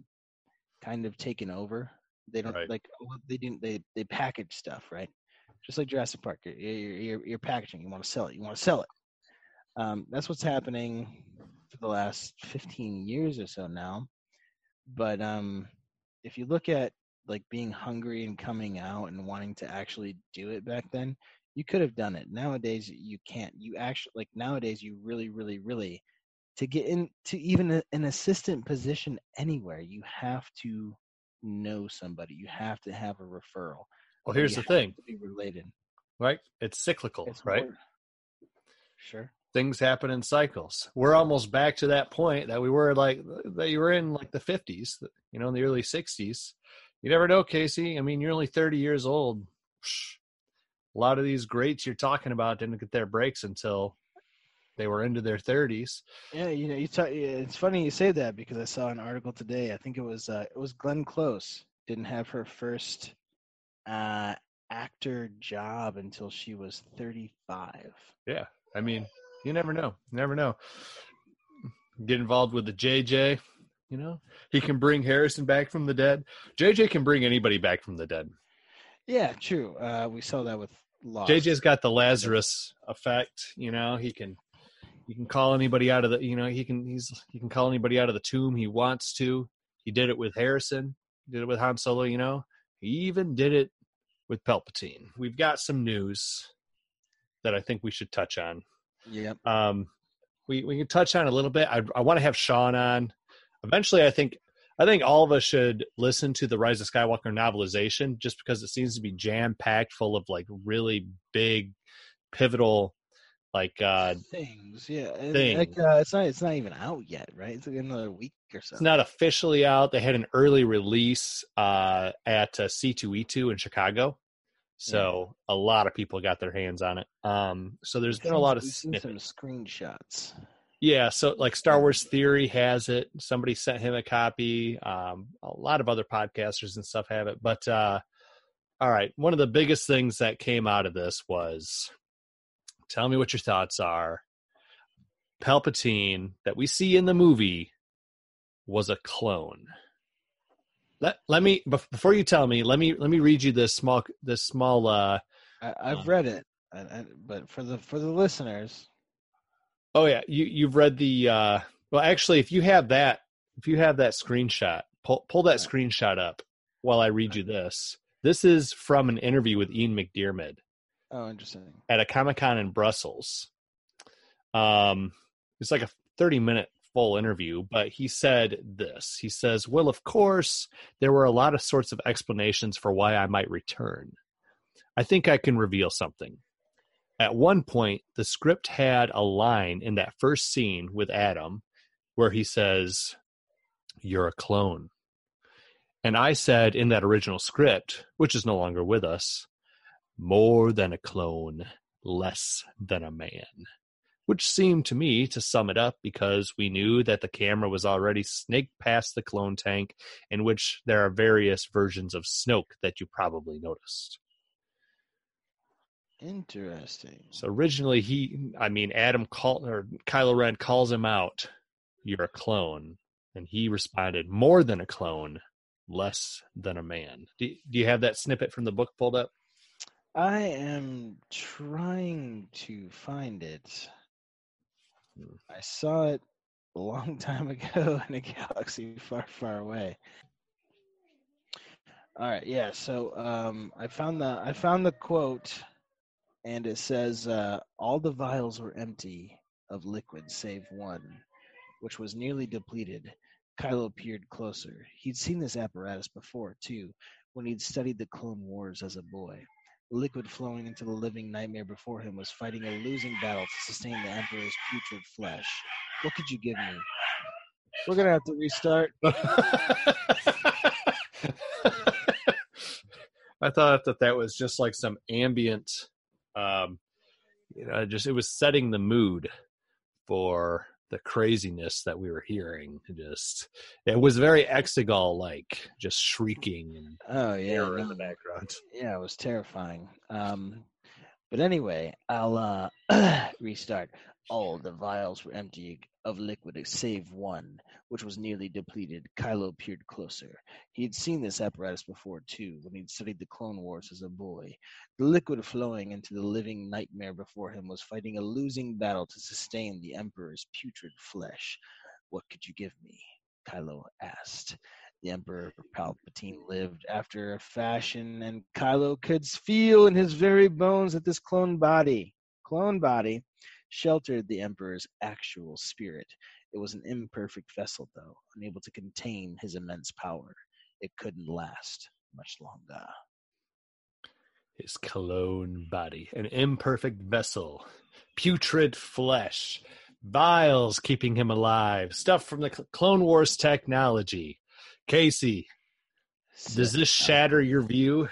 kind of taken over. They don't Right. like they do. They they package stuff, right? Just like Jurassic Park, you're you're, you're, you're packaging. You want to sell it. You want to sell it. Um, that's what's happening for the last 15 years or so now. But um, if you look at like being hungry and coming out and wanting to actually do it back then, you could have done it. Nowadays, you can't. You actually like nowadays, you really, really, really to get into even a, an assistant position anywhere, you have to know somebody. You have to have a referral. Well, here's you the thing, to be related. right? It's cyclical, It's right? more- Sure. Things happen in cycles. We're almost back to that point that we were like that you were in like the 50s, you know, in the early 60s. You never know, Casey. I mean, you're only 30 years old. A lot of these greats you're talking about didn't get their breaks until they were into their 30s. Yeah, you know, you talk, it's funny you say that because I saw an article today. I think it was uh, it was Glenn Close didn't have her first uh, actor job until she was 35. Yeah. I mean, you never know. You never know. Get involved with the JJ, you know? He can bring Harrison back from the dead. JJ can bring anybody back from the dead. Yeah, true. Uh, we saw that with Lost. JJ's got the Lazarus effect, you know. He can he can call anybody out of the, you know, he can he's he can call anybody out of the tomb he wants to. He did it with Harrison, he did it with Han Solo, you know. He even did it with Palpatine. We've got some news that I think we should touch on. Yep. Um, we we can touch on a little bit. I I want to have Sean on. Eventually, I think I think all of us should listen to the Rise of Skywalker novelization, just because it seems to be jam packed full of like really big, pivotal, like uh, Things, yeah. Things. Like, uh, it's not. It's not even out yet, right? It's like another week or so. it's not officially out. They had an early release uh, at uh, C2E2 in Chicago. So a lot of people got their hands on it. Um, so there's been a lot of snippets. some screenshots. Yeah, so like Star Wars Theory has it. Somebody sent him a copy. Um, a lot of other podcasters and stuff have it. But uh, all right, one of the biggest things that came out of this was tell me what your thoughts are. Palpatine that we see in the movie was a clone. Let let me before you tell me, let me let me read you this small this small uh I, I've Um, read it, I, I, but for the for the listeners, Oh yeah, you you've read the uh well actually if you have that if you have that screenshot, pull pull that screenshot up while I read you this. This is from an interview with Ian McDiarmid oh, interesting. at a Comic Con in Brussels. Um it's like a 30 minute full interview, but he said this. He says, Well, of course, there were a lot of sorts of explanations for why I might return. I think I can reveal something. At one point, the script had a line in that first scene with Adam where he says, You're a clone. And I said in that original script, which is no longer with us, more than a clone, less than a man. Which seemed to me to sum it up because we knew that the camera was already snaked past the clone tank, in which there are various versions of Snoke that you probably noticed. Interesting. So originally, he, I mean, Adam call or Kylo Ren calls him out, "You're a clone," and he responded, "More than a clone, less than a man." Do, do you have that snippet from the book pulled up? I am trying to find it. I saw it a long time ago in a galaxy far, far away. All right, yeah. So um, I found the I found the quote, and it says uh, all the vials were empty of liquid save one, which was nearly depleted. Kylo peered closer. He'd seen this apparatus before too, when he'd studied the Clone Wars as a boy. Liquid flowing into the living nightmare before him was fighting a losing battle to sustain the Emperor's putrid flesh. What could you give me? We're gonna have to restart. I thought that that was just like some ambient, um, you know, just it was setting the mood for the craziness that we were hearing. Just it was very Exegol like, just shrieking and Oh yeah, in the background. yeah, it was terrifying. Um, but anyway, I'll uh, restart. All the vials were empty of liquid save one, which was nearly depleted. Kylo peered closer. He had seen this apparatus before, too, when he'd studied the Clone Wars as a boy. The liquid flowing into the living nightmare before him was fighting a losing battle to sustain the Emperor's putrid flesh. What could you give me? Kylo asked. The Emperor Palpatine lived after a fashion, and Kylo could feel in his very bones that this clone body, clone body, sheltered the Emperor's actual spirit. It was an imperfect vessel, though, unable to contain his immense power. It couldn't last much longer. His clone body, an imperfect vessel, putrid flesh, vials keeping him alive, stuff from the Clone Wars technology. Casey, does this shatter your view?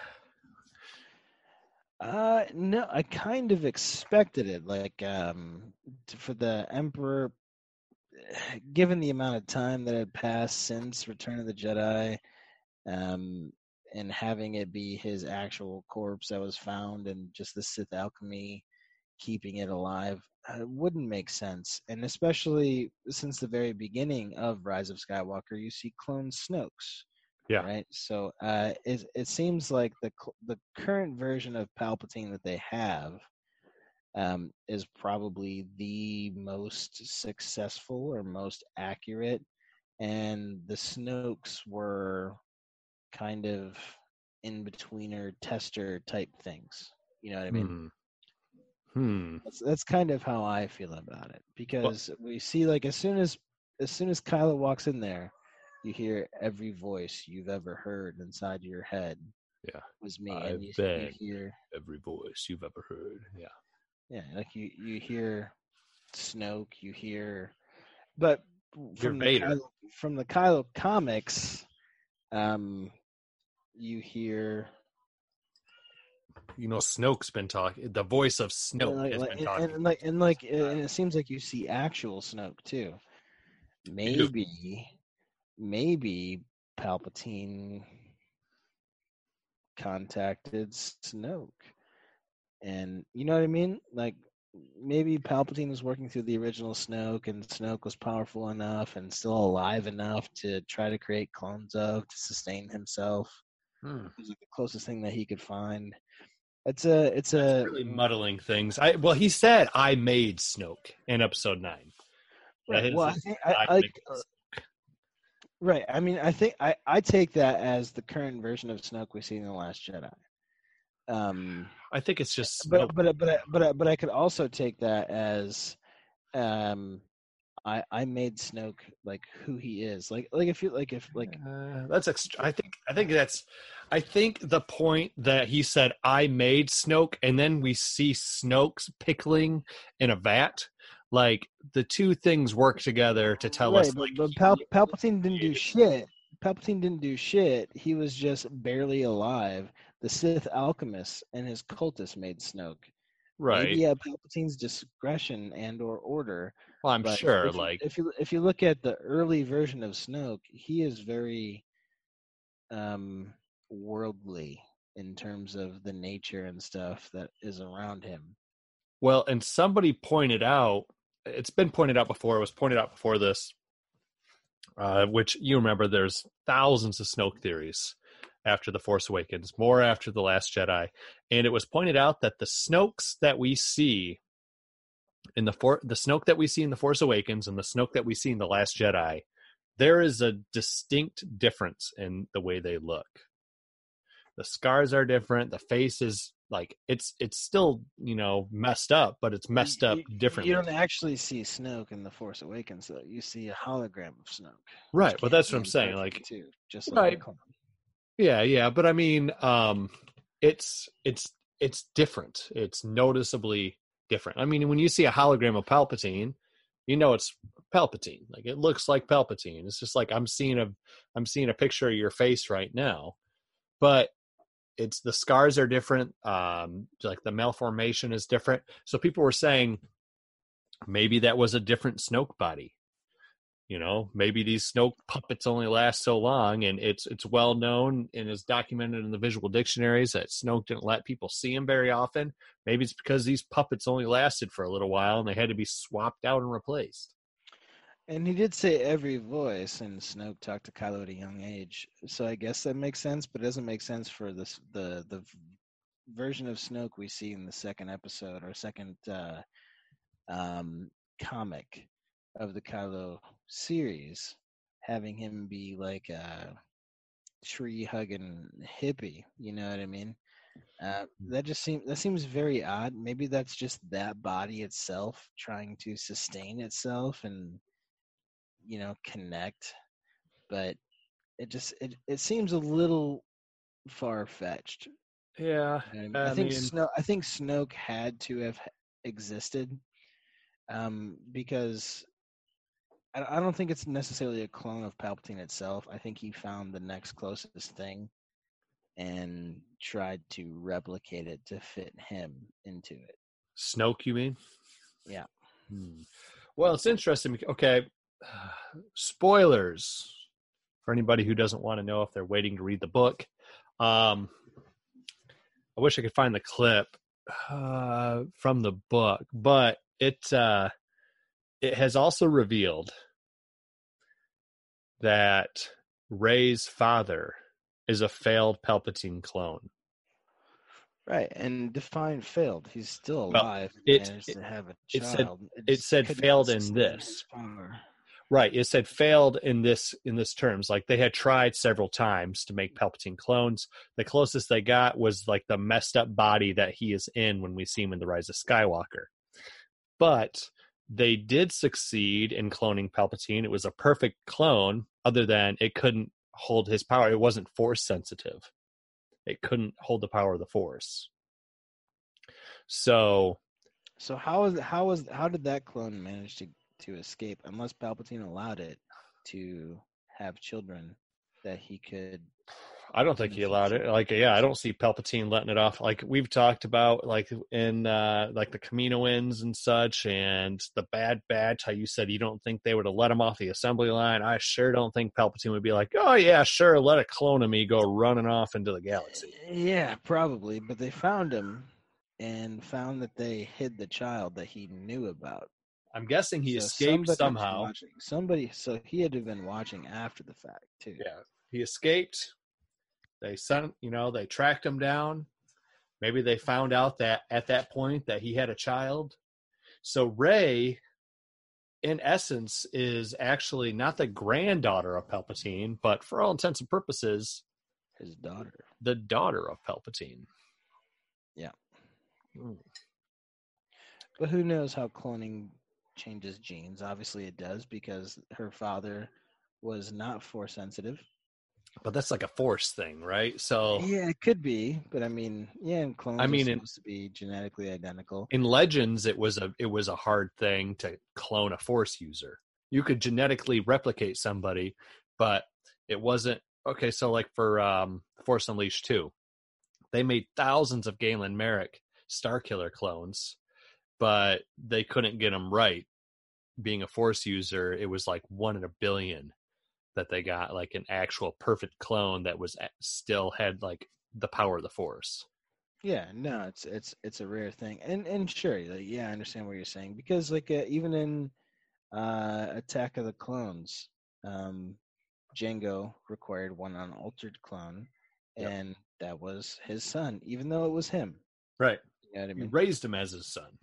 Uh, no, I kind of expected it. Like, um, for the Emperor, given the amount of time that had passed since Return of the Jedi, um, and having it be his actual corpse that was found, and just the Sith alchemy keeping it alive, uh, it wouldn't make sense. And especially since the very beginning of Rise of Skywalker, you see clone Snokes. Yeah. Right. So uh, it it seems like the the current version of Palpatine that they have um, is probably the most successful or most accurate, and the Snokes were kind of in betweener tester type things. You know what I mean? Hmm. Hmm. That's that's kind of how I feel about it because we see like as soon as as soon as Kylo walks in there, you hear every voice you've ever heard inside your head. Yeah. was me, I and you, you hear Every voice you've ever heard. Yeah. yeah, like you you hear Snoke, you hear, but from the. Kylo, from the Kylo comics, um, you hear You know, Snoke's been talking. The voice of Snoke like, has like- been and, talking. and like and like and it seems like you see actual Snoke too. Maybe, maybe Palpatine contacted Snoke, and you know what I mean. Like maybe Palpatine was working through the original Snoke, and Snoke was powerful enough and still alive enough to try to create clones of to sustain himself. Hmm. It was like the closest thing that he could find. It's a, it's a really muddling things. I well, he said I made Snoke in episode nine. Right. Well, I think I, I I, right. I mean, I think I, I take that as the current version of Snoke we see in the Last Jedi. Um, I think it's just but but but I- but I- but I could also take that as, um, I I made Snoke like who he is. Like like if you like if like Uh, that's ext- I think I think that's I think the point that he said I made Snoke and then we see Snoke's pickling in a vat like the two things work together to tell right, us but, like but Pal- Palpatine didn't do shit. Palpatine didn't do shit. He was just barely alive. The Sith alchemists and his cultists made Snoke. right Maybe at Palpatine's discretion and or order. well, I'm but sure if like if you if you look at the early version of Snoke, he is very um worldly in terms of the nature and stuff that is around him. Well, and somebody pointed out, it's been pointed out before, it was pointed out before this, uh, which you remember there's thousands of Snoke theories after The Force Awakens, more after The Last Jedi. And it was pointed out that the Snokes that we see in the for- the Snoke that we see in The Force Awakens and the Snoke that we see in The Last Jedi, there is a distinct difference in the way they look. The scars are different, the face is like it's it's still you know messed up but it's messed up You- you- differently You don't actually see Snoke in the Force Awakens, though. You see a hologram of Snoke. right but that's what i'm saying like too, just Right. like yeah yeah but i mean um it's it's it's different it's noticeably different i mean when you see a hologram of palpatine you know it's palpatine like it looks like palpatine it's just like i'm seeing a i'm seeing a picture of your face right now but it's the scars are different um like the malformation is different so people were saying maybe that was a different snoke body You know, maybe these Snoke puppets only last so long, and it's it's well known and is documented in the visual dictionaries that Snoke didn't let people see him very often. Maybe it's because these puppets only lasted for a little while and they had to be swapped out and replaced. And he did say every voice, and Snoke talked to Kylo at a young age. So I guess that makes sense, but it doesn't make sense for this the the version of Snoke we see in the second episode or second uh, um, comic of the Kylo series, having him be like a tree hugging hippie. You know what I mean? Uh, that just seems that seems very odd. Maybe that's just that body itself trying to sustain itself and you know connect but it just it, it seems a little far fetched Yeah, I, I think mean- Snoke I think Snoke had to have existed um because I, I don't think it's necessarily a clone of Palpatine itself I think he found the next closest thing and tried to replicate it to fit him into it Snoke, you mean? Yeah. Hmm. Well, it's interesting. Okay, spoilers for anybody who doesn't want to know if they're waiting to read the book. Um, I wish I could find the clip uh, from the book, but it uh, it has also revealed that Rey's father is a failed Palpatine clone. Right, and Define failed. He's still alive. and it- it- to have a it said- child. it said failed in this. power. Right. It said failed in this in this terms. Like they had tried several times to make Palpatine clones. The closest they got was like the messed up body that he is in when we see him in the Rise of Skywalker. But they did succeed in cloning Palpatine. It was a perfect clone, other than it couldn't hold his power. It wasn't force sensitive. It couldn't hold the power of the force. So So how is how was how did that clone manage to to escape? Unless Palpatine allowed it to have children that he could. I don't think he allowed it. Like, yeah, I don't see Palpatine letting it off. Like we've talked about, like in uh like the Kaminoans and such, and the Bad Batch. How you said you don't think they would have let him off the assembly line. I sure don't think Palpatine would be like, oh yeah, sure, let a clone of me go running off into the galaxy. Yeah, probably. But they found him and found that they hid the child that he knew about. I'm guessing he So escaped somehow. watching- Somebody, so he had to have been watching after the fact too. Yeah, he escaped. They sent, you know, they tracked him down. Maybe they found out that at that point that he had a child. So Rey, in essence, is actually not the granddaughter of Palpatine, but for all intents and purposes, His daughter. the daughter of Palpatine. Yeah. Mm. But who knows how cloning changes genes? Obviously, it does because her father was not force sensitive. But that's like a force thing, right? So Yeah, it could be, but I mean, yeah, and clones I mean, are in- to be genetically identical. in Legends, it was a it was a hard thing to clone a Force user. You could genetically replicate somebody, but it wasn't okay. So, like for um, Force Unleashed two, they made thousands of Galen Marek Starkiller clones, but they couldn't get them right. Being a Force user, it was like one in a billion that they got like an actual perfect clone that was still had like the power of the Force. Yeah, no, it's it's it's a rare thing, and and sure, like, yeah, I understand what you're saying because like uh, even in uh, Attack of the Clones, um, Jango required one unaltered clone, Yep. and that was his son, even though it was him. Right. You know what I He mean? raised him as his son.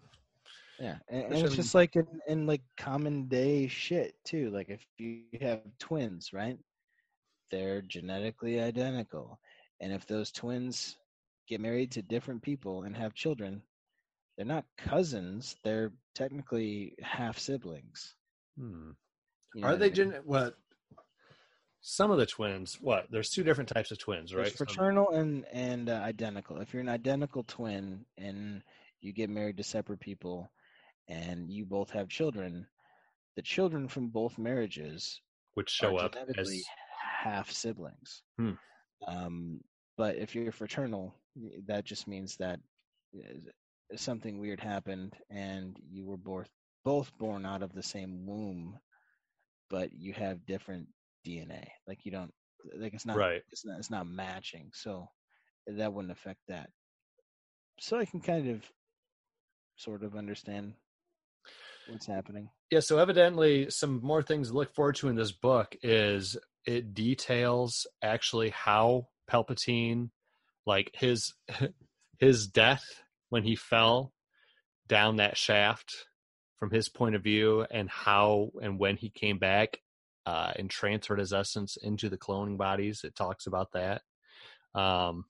Yeah, and, and it's just like in, in like common day shit too. Like if you have twins, right? They're genetically identical, and if those twins get married to different people and have children, they're not cousins. They're technically half siblings. Hmm. You know Are they I mean? gen? What? Some of the twins. What? There's two different types of twins, There's right? Some- fraternal and and uh, identical. If you're an identical twin and you get married to separate people, and you both have children, the children from both marriages which show up as half siblings. Hmm. Um, but if you're fraternal, that just means that something weird happened and you were both both born out of the same womb, but you have different DNA. Like you don't like it's not Right. it's not it's not matching. So that wouldn't affect that. So I can kind of sort of understand what's happening. Yeah, so evidently some more things to look forward to in this book is it details actually how Palpatine like his his death when he fell down that shaft from his point of view and how and when he came back uh, and transferred his essence into the cloning bodies. It talks about that. Um,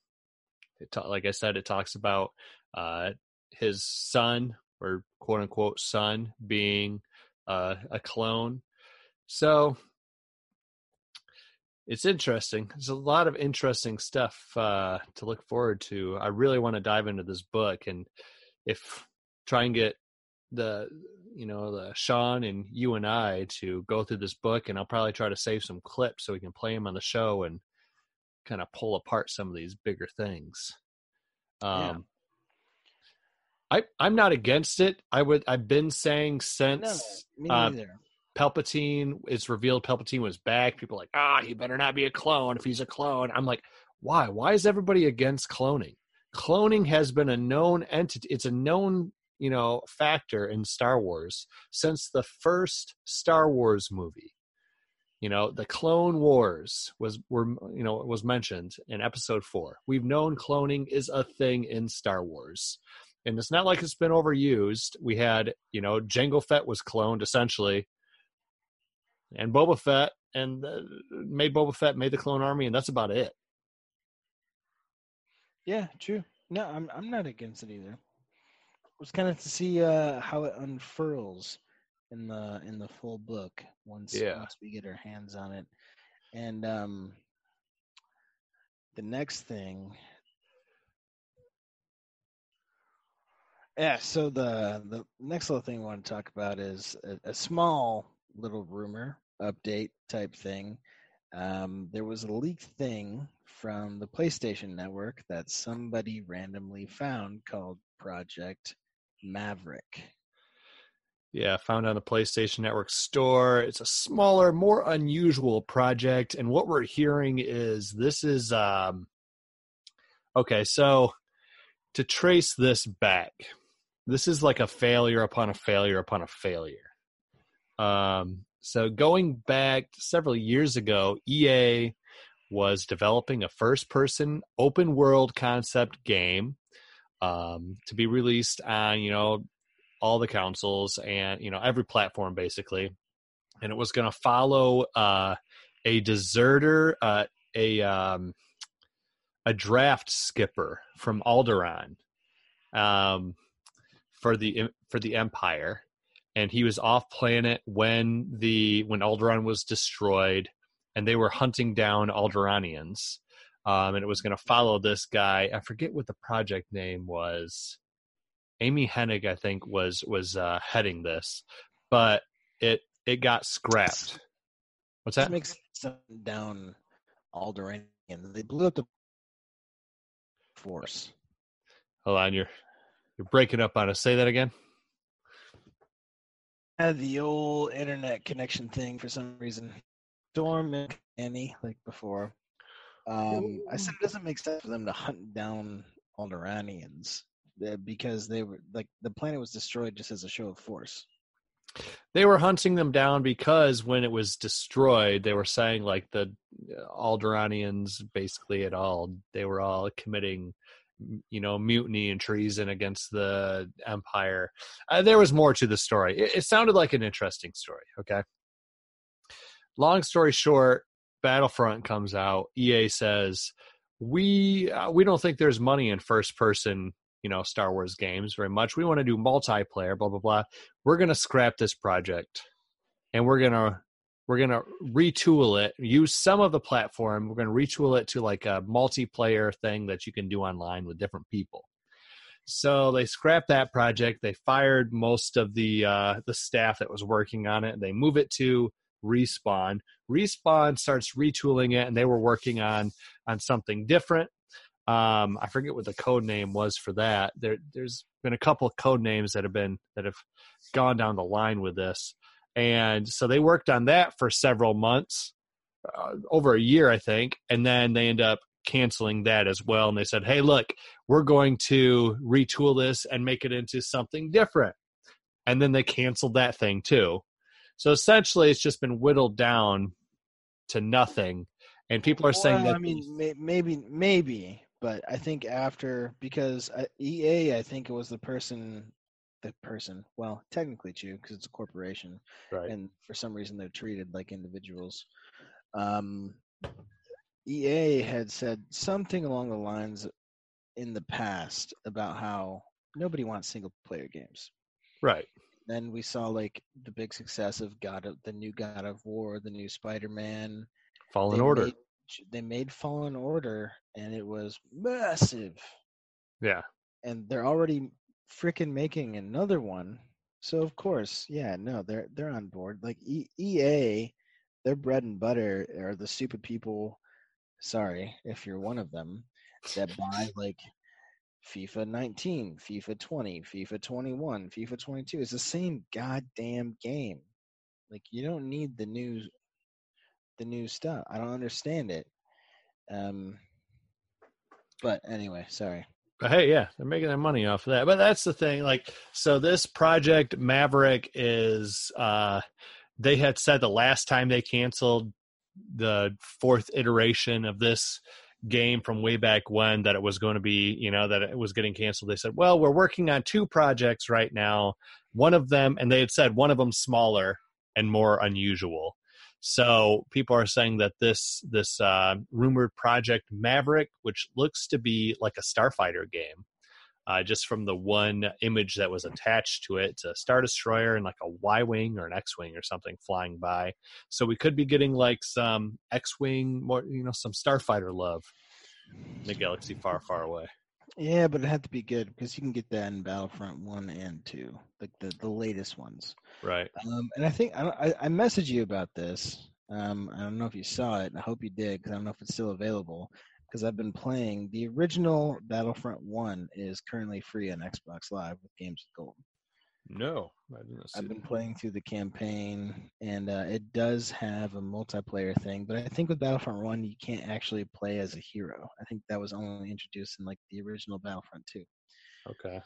it ta- like I said, it talks about uh, his son or quote unquote son being uh, a clone. So it's interesting. There's a lot of interesting stuff uh, to look forward to. I really want to dive into this book and if try and get the you know the Sean and you and I to go through this book, and I'll probably try to save some clips so we can play them on the show and kind of pull apart some of these bigger things. Yeah. Um, I I'm not against it. I would I've been saying No, since me uh. Palpatine it's revealed Palpatine was back. People are like, ah, he better not be a clone. If he's a clone, I'm like, why? Why is everybody against cloning? Cloning has been a known entity. It's a known, you know, factor in Star Wars since the first Star Wars movie. You know, the Clone Wars was were you know was mentioned in Episode Four. We've known cloning is a thing in Star Wars, and it's not like it's been overused. We had you know Jango Fett was cloned essentially, and Boba Fett, and uh, made Boba Fett made the clone army, and that's about it. Yeah, true. No, I'm I'm not against it either. It was kind of to see uh, how it unfurls in the in the full book once Yeah. once we get our hands on it. And um the next thing Yeah, so the the next little thing I want to talk about is a, a small little rumor update type thing. Um, there was a leaked thing from the PlayStation Network that somebody randomly found called Project Maverick. Yeah, found on the PlayStation Network store. It's a smaller, more unusual project, and what we're hearing is this is um okay, so to trace this back, this is like a failure upon a failure upon a failure. Um so going back several years ago, EA was developing a first-person open world concept game um, to be released on, you know, all the consoles and you know every platform basically and it was going to follow uh a deserter uh a um a draft skipper from Alderaan um for the for the empire and he was off planet when the when Alderaan was destroyed and they were hunting down Alderaanians um and it was going to follow this guy I forget what the project name was Amy Hennig, I think, was was uh, heading this, but it it got scrapped. What's This that? makes down Alderaan. They blew up the force. Hold on, you're you're breaking up on us. Say that again. Had the old internet connection thing for some reason. Storm and Annie, like before. Um, I said it doesn't make sense for them to hunt down Alderaanians uh, because they were like the planet was destroyed just as a show of force. They were hunting them down because when it was destroyed, they were saying like the Alderaanians basically at all they were all committing you know mutiny and treason against the empire. Uh, there was more to the story. It, it sounded like an interesting story okay? Long story short battlefront comes out. Ea says we uh, we don't think there's money in first person you know star wars games very much. We want to do multiplayer blah blah blah. We're going to scrap this project and we're going to we're going to retool it use some of the platform we're going to retool it to like a multiplayer thing that you can do online with different people. So they scrapped that project they fired most of the uh, the staff that was working on it they move it to respawn. Respawn starts retooling it and they were working on on something different. Um i forget what the code name was for that. There there's been a couple of code names that have been that have gone down the line with this and so they worked on that for several months, uh, over a year, I think, and then they end up canceling that as well. And they said, "Hey, look, we're going to retool this and make it into something different." And then they canceled that thing too. So essentially, it's just been whittled down to nothing. And people are saying that I mean, may, maybe, maybe, but I think after because uh, EA, I think it was the person, the person. Well, technically true because it's a corporation, right, and for some reason they're treated like individuals. Um, EA had said something along the lines in the past about how nobody wants single player games. right, Then we saw like the big success of God of the new God of War, the new Spider Man. Fallen Order. Made, they made Fallen Order, and it was massive. yeah, And they're already freaking making another one. So of course, yeah, no, they're they're on board. Like e- EA, their bread and butter are the stupid people. Sorry if you're one of them that buy like FIFA 19, FIFA 20, FIFA 21, FIFA 22. It's the same goddamn game. Like you don't need the new the new stuff. I don't understand it. Um but anyway, sorry. But hey, yeah, they're making their money off of that. But that's the thing. Like, so this project Maverick is uh they had said the last time they canceled the fourth iteration of this game from way back when that it was going to be, you know, that it was getting canceled. They said, "Well, we're working on two projects right now. One of them and they had said one of them smaller and more unusual." So people are saying that this this uh, rumored project Maverick, which looks to be like a Starfighter game, uh, just from the one image that was attached to it, it's a Star Destroyer and like a Y wing or an X wing or something flying by. So we could be getting like some X wing, more you know, some Starfighter love in the galaxy far, far away. Yeah, but it had to be good because you can get that in Battlefront one and two, like the the latest ones. Right. Um, and I think I, I messaged you about this. Um, I don't know if you saw it. I hope you did because I don't know if it's still available. Because I've been playing the original Battlefront one is currently free on Xbox Live with Games with Gold. No, I didn't see I've been playing through the campaign, and uh, it does have a multiplayer thing. But I think with Battlefront One, you can't actually play as a hero. I think that was only introduced in like the original Battlefront Two. Okay.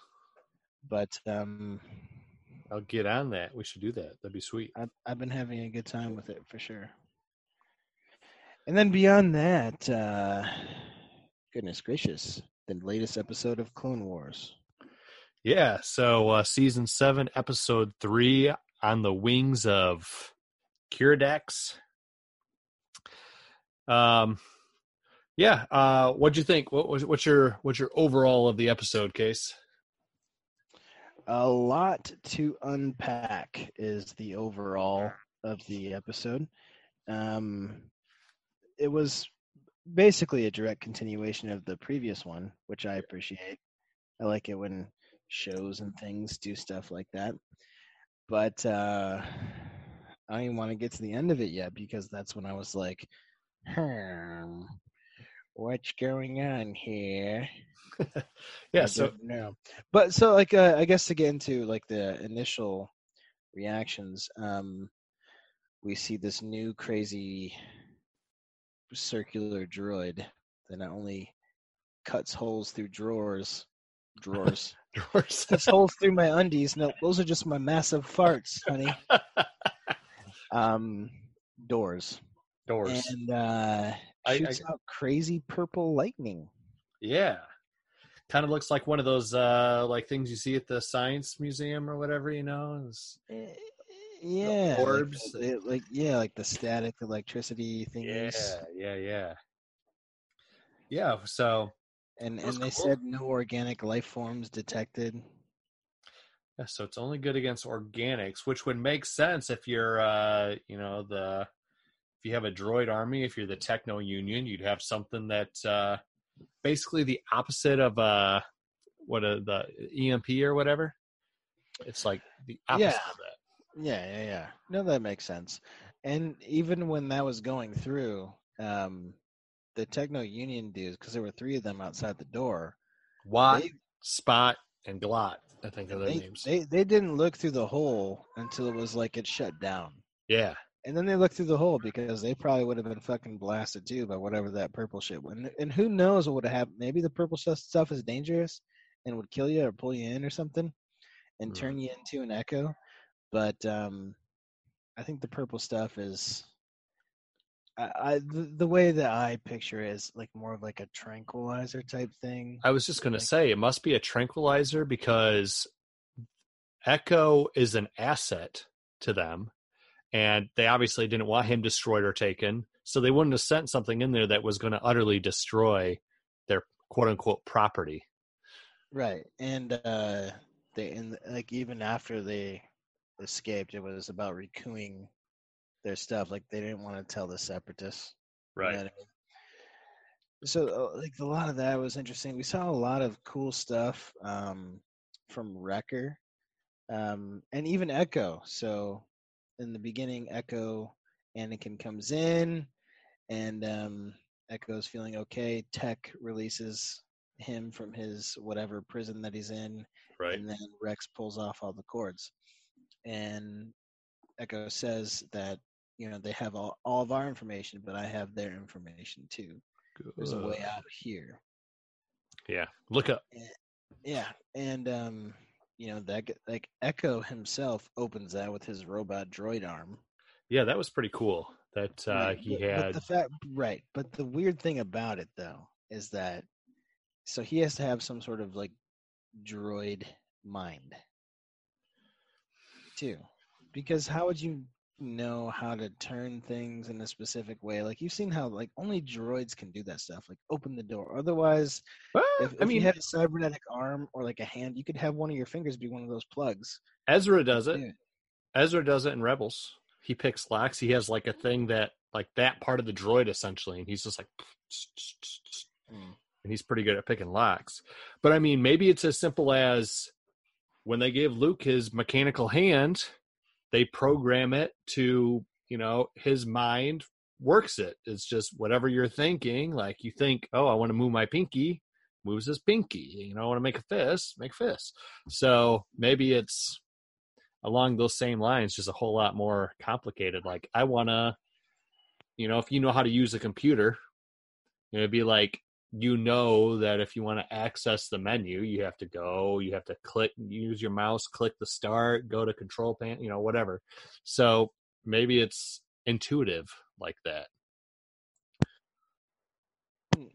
But um, I'll get on that. We should do that. That'd be sweet. I've, I've been having a good time with it for sure. And then beyond that, uh, goodness gracious, the latest episode of Clone Wars. Yeah, so uh, season seven, episode three, on the wings of Keeradaks. Um, yeah. Uh, what'd you think? What was what's your what's your overall of the episode case? A lot to unpack is the overall of the episode. Um, it was basically a direct continuation of the previous one, which I appreciate. I like it when shows and things do stuff like that. But uh, I don't even want to get to the end of it yet because that's when I was like, hmm, what's going on here? Yeah. I So don't. But so like uh, I guess to get into like the initial reactions, um, we see this new crazy circular droid that not only cuts holes through drawers, drawers, doors. cuts holes through my undies. No, those are just my massive farts, honey. Um, doors doors. and uh, I- I- shoots out crazy purple lightning. Yeah. Kind of looks like one of those uh like things you see at the science museum or whatever, you know. It's- Eh, Yeah, like orbs. the- it- like yeah, like the static electricity things. yeah, yeah, yeah. Yeah, so And That's and they cool. said no organic life forms detected. Yeah, so it's only good against organics, which would make sense if you're, uh, you know, the if you have a droid army, if you're the Techno Union, you'd have something that uh, basically the opposite of uh, what a, the EMP or whatever. It's like the opposite Yeah. of that. Yeah, yeah, yeah. No, that makes sense. And even when that was going through, um, the Techno Union dudes, because there were three of them outside the door. Watt, They, Spot, and Glot. I think of their They, names. they they didn't look through the hole until it was like it shut down. yeah, And then they looked through the hole because they probably would have been fucking blasted too by whatever that purple shit. And, and who knows what would have happened? Maybe the purple stuff is dangerous and would kill you or pull you in or something, and Mhm. turn you into an echo. But um, I think the purple stuff is. I, I the, the way that I picture it is like more of like a tranquilizer type thing. I was just going to Like- say it must be a tranquilizer because Echo is an asset to them, and they obviously didn't want him destroyed or taken, so they wouldn't have sent something in there that was going to utterly destroy their quote unquote property. Right, and uh, they and like even after they escaped, it was about recouping their stuff. Like they didn't want to tell the separatists. you know I mean? So uh, like a lot of that was interesting. We saw a lot of cool stuff um, from Wrecker, um, and even Echo. So in the beginning, Echo Anakin comes in, and um, Echo's feeling okay. Tech releases him from his whatever prison that he's in, Right. and then Rex pulls off all the cords. And Echo says that you know they have all, all of our information, but I have their information too. There's a way out here. Yeah. Look up. Yeah, and um, you know that g- like Echo himself opens that with his robot droid arm. Yeah, that was pretty cool. That uh, Right, he but- but had. the fact right, but the weird thing about it though is that so he has to have some sort of like droid mind too, because how would you know how to turn things in a specific way? Like you've seen how like only droids can do that stuff, like open the door. Otherwise, Well, if, if I mean, you had a cybernetic arm or like a hand, you could have one of your fingers be one of those plugs. Ezra does it. Yeah. Ezra does it in Rebels. He picks locks. He has like a thing that, like that part of the droid essentially, and he's just like, Mm. and he's pretty good at picking locks. But I mean, maybe it's as simple as when they gave Luke his mechanical hand, they program it to, you know, his mind works it. It's just whatever you're thinking. Like you think, oh, I want to move my pinky, moves his pinky. You know, I want to make a fist, make a fist. So maybe it's along those same lines, just a whole lot more complicated. Like I want to, you know, if you know how to use a computer, it'd be like you know that if you want to access the menu, you have to go, you have to click, use your mouse, click the start, go to control pan, you know, whatever. So maybe it's intuitive like that. Hmm.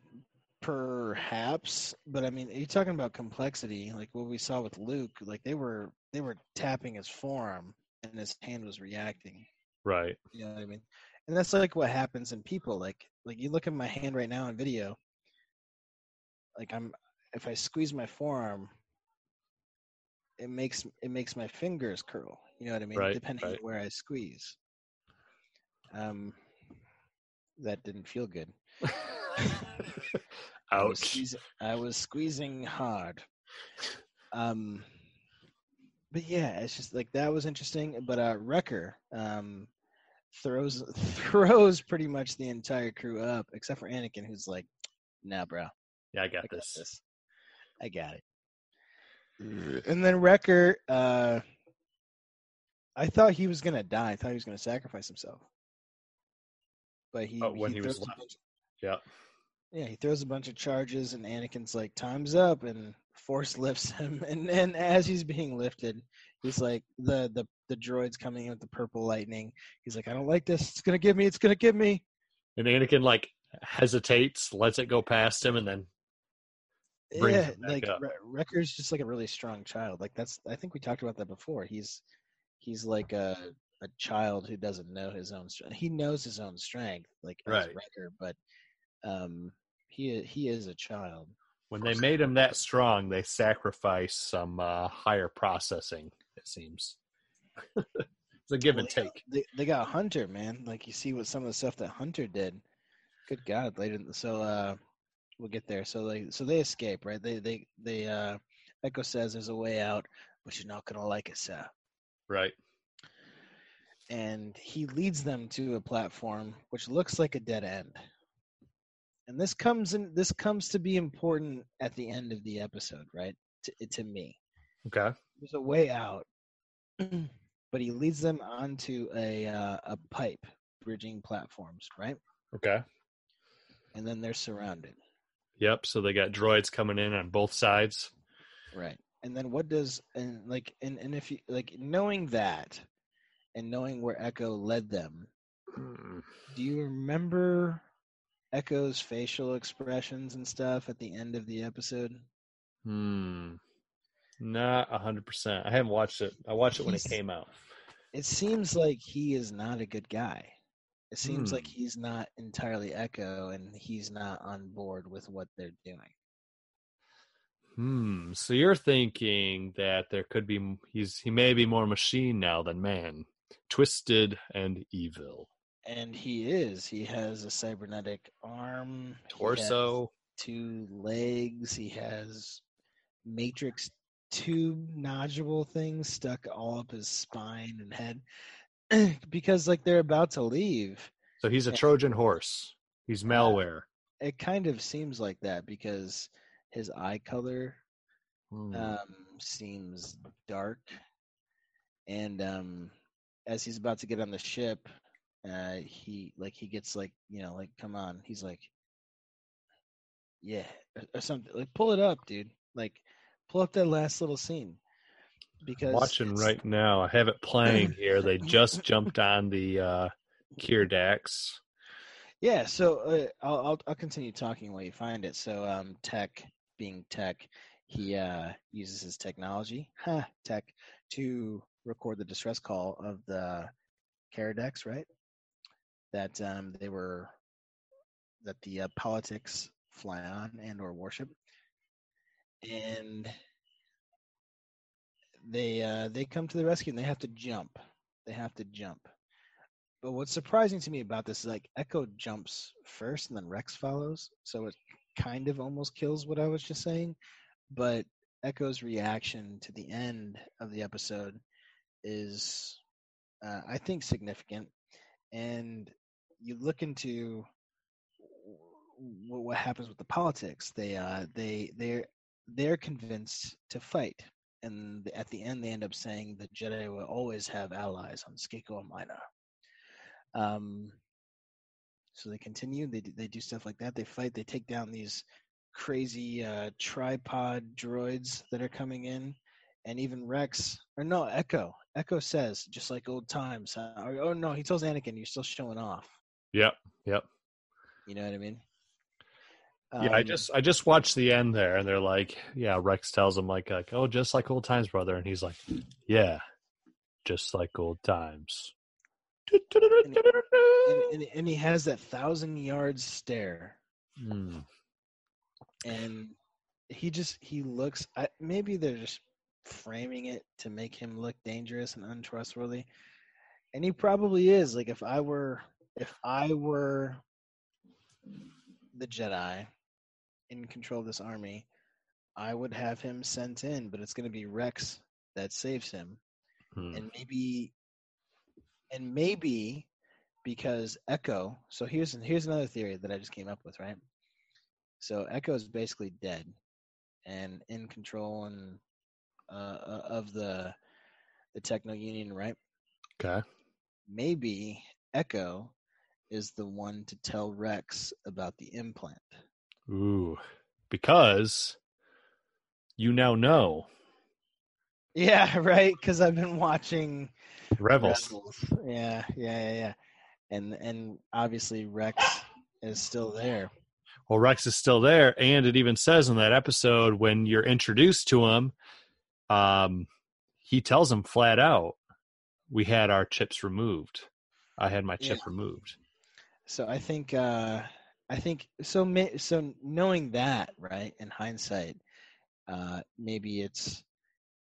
Perhaps, but I mean, are you're talking about complexity, like what we saw with Luke. Like they were they were tapping his forearm, and his hand was reacting. Right. You know what I mean? And that's like what happens in people. Like like you look at my hand right now in video. Like I'm, if I squeeze my forearm, it makes it makes my fingers curl. You know what I mean? Right, Depending right. on where I squeeze. Um, that didn't feel good. I was Ouch. squeezing, I was squeezing hard. Um, but yeah, it's just like that was interesting. But uh, Wrecker um, throws throws pretty much the entire crew up, except for Anakin, who's like, "Nah, bro, Yeah, I I got got this. this. I got it." And then Wrecker, uh, I thought he was gonna die. I thought he was gonna sacrifice himself. But he, Oh, when he was left. bunch- Yeah. yeah, he throws a bunch of charges, and Anakin's like, "Time's up," and Force lifts him. And then as he's being lifted, he's like, the the the droid's coming in with the purple lightning. He's like, "I don't like this. It's gonna give me. It's gonna give me." And Anakin like hesitates, lets it go past him, and then Brings yeah, like up. Wrecker's just like a really strong child. Like that's I think we talked about that before. He's he's like a a child who doesn't know his own strength. He knows his own strength, like as Right. Wrecker, but um, he he is a child. when they made him that strong, they sacrificed some uh, higher processing. It seems it's a give and take. They they got Hunter, man. Like you see what some of the stuff that Hunter did. Good God, they didn't. So uh, we'll get there. So they so they escape, right? They they they uh, Echo says there's a way out, but you're not gonna like it, sir. Right. And he leads them to a platform which looks like a dead end. And this comes in. This comes to be important at the end of the episode, right? To, to me, Okay. There's a way out, but he leads them onto a uh, a pipe bridging platforms, right? Okay. And then they're surrounded, Yep. So they got droids coming in on both sides. right? And then what does and like and and if you like knowing that, and knowing where Echo led them, Hmm. do you remember Echo's facial expressions and stuff at the end of the episode? Hmm. Not a hundred percent. I haven't watched it. I watched it when it came out. It seems like he is not a good guy. It seems like Hmm. he's not entirely Echo, and he's not on board with what they're doing. Hmm. So you're thinking that there could be he's he may be more machine now than man, twisted and evil. And he is. He has a cybernetic arm, Torso. two legs. He has matrix tube nodule things stuck all up his spine and head. because like they're about to leave, So he's a Yeah. Trojan horse. He's malware. it kind of seems like that because his eye color Hmm. um, seems dark, and um, as he's about to get on the ship, uh, he like he gets like you know like come on, he's like, yeah, or, or something. Like pull it up, dude. Like pull up that last little scene because Watching right now. I have it playing here. They just jumped on the uh Keeradaks. Yeah, so uh, I'll, I'll I'll continue talking while you find it. So um, Tech, being Tech, he uh, uses his technology, huh, Tech, to record the distress call of the Keeradaks, right? That um, they were that the uh, Poletecs fly on and or worship, and they uh, they come to the rescue and they have to jump. They have to jump. But what's surprising to me about this is like Echo jumps first and then Rex follows. So it kind of almost kills what I was just saying. But Echo's reaction to the end of the episode is, uh, I think, significant. And you look into what happens with the Poletecs. They, uh, they, they're, they're convinced to fight. And at the end, they end up saying that Jedi will always have allies on Skako Minor. Um, so they continue. They do- they do stuff like that. They fight. They take down these crazy uh, tripod droids that are coming in, and even Rex or no Echo. Echo says just like old times. Uh, or, oh no, he tells Anakin, "You're still showing off." Yep, yep. You know what I mean? Yeah, I Um, just I just watched the end there, and they're like, yeah, Rex tells him like like oh, just like old times, brother, and he's like, yeah, just like old times. and, and, and he has that thousand yards stare, Hmm. and he just he looks. I, maybe they're just framing it to make him look dangerous and untrustworthy, and he probably is. Like if I were if I were the Jedi in control of this army, I would have him sent in, but it's going to be Rex that saves him, Hmm. and maybe, and maybe because Echo. So here's here's another theory that I just came up with, right? So Echo is basically dead and in control and uh, uh, of the the Techno Union, right? Okay. Maybe Echo is the one to tell Rex about the implant. Ooh, because you now know Yeah, right. Because I've been watching Rebels. Rebels. Yeah, yeah, yeah, yeah. And and obviously Rex is still there. Well, Rex is still there, and it even says in that episode when you're introduced to him, um, he tells him flat out, "We had our chips removed. I had my chip Yeah. removed." So I think uh I think so so knowing that, right, in hindsight, uh maybe it's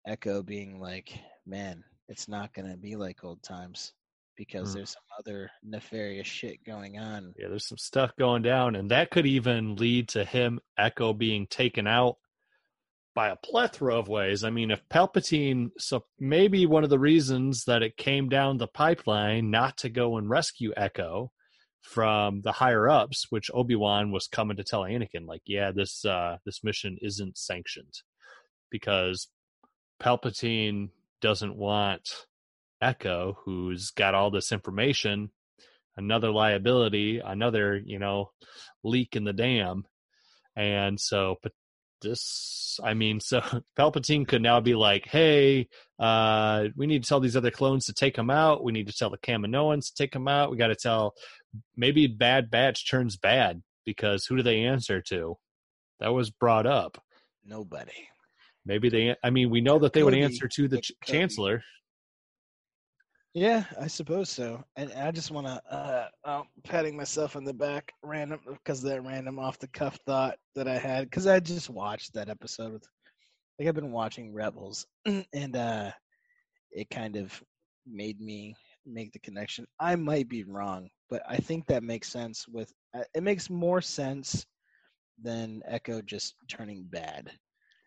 Echo being like, man, it's not going to be like old times because Hmm. there's some other nefarious shit going on. Yeah, there's some stuff going down, and that could even lead to him, Echo, being taken out by a plethora of ways. I mean, if Palpatine, so maybe one of the reasons that it came down the pipeline not to go and rescue Echo from the higher ups, which Obi Wan was coming to tell Anakin, like, yeah, this uh, this mission isn't sanctioned because Palpatine doesn't want Echo, who's got all this information, another liability, another, you know, leak in the dam. And so but this I mean, so Palpatine could now be like, hey, uh, we need to tell these other clones to take them out. We need to tell the Kaminoans to take them out. We got to tell maybe Bad Batch turns bad because who do they answer to? That was brought up. Nobody. Maybe they. I mean, we know that they would Cody. answer to the ch- chancellor. Yeah, I suppose so. And I just want to, uh, uh, patting myself on the back, random, because that random off the cuff thought that I had, because I just watched that episode with, like, I've been watching Rebels, and uh, it kind of made me make the connection. I might be wrong, but I think that makes sense. With uh, it makes more sense than Echo just turning bad.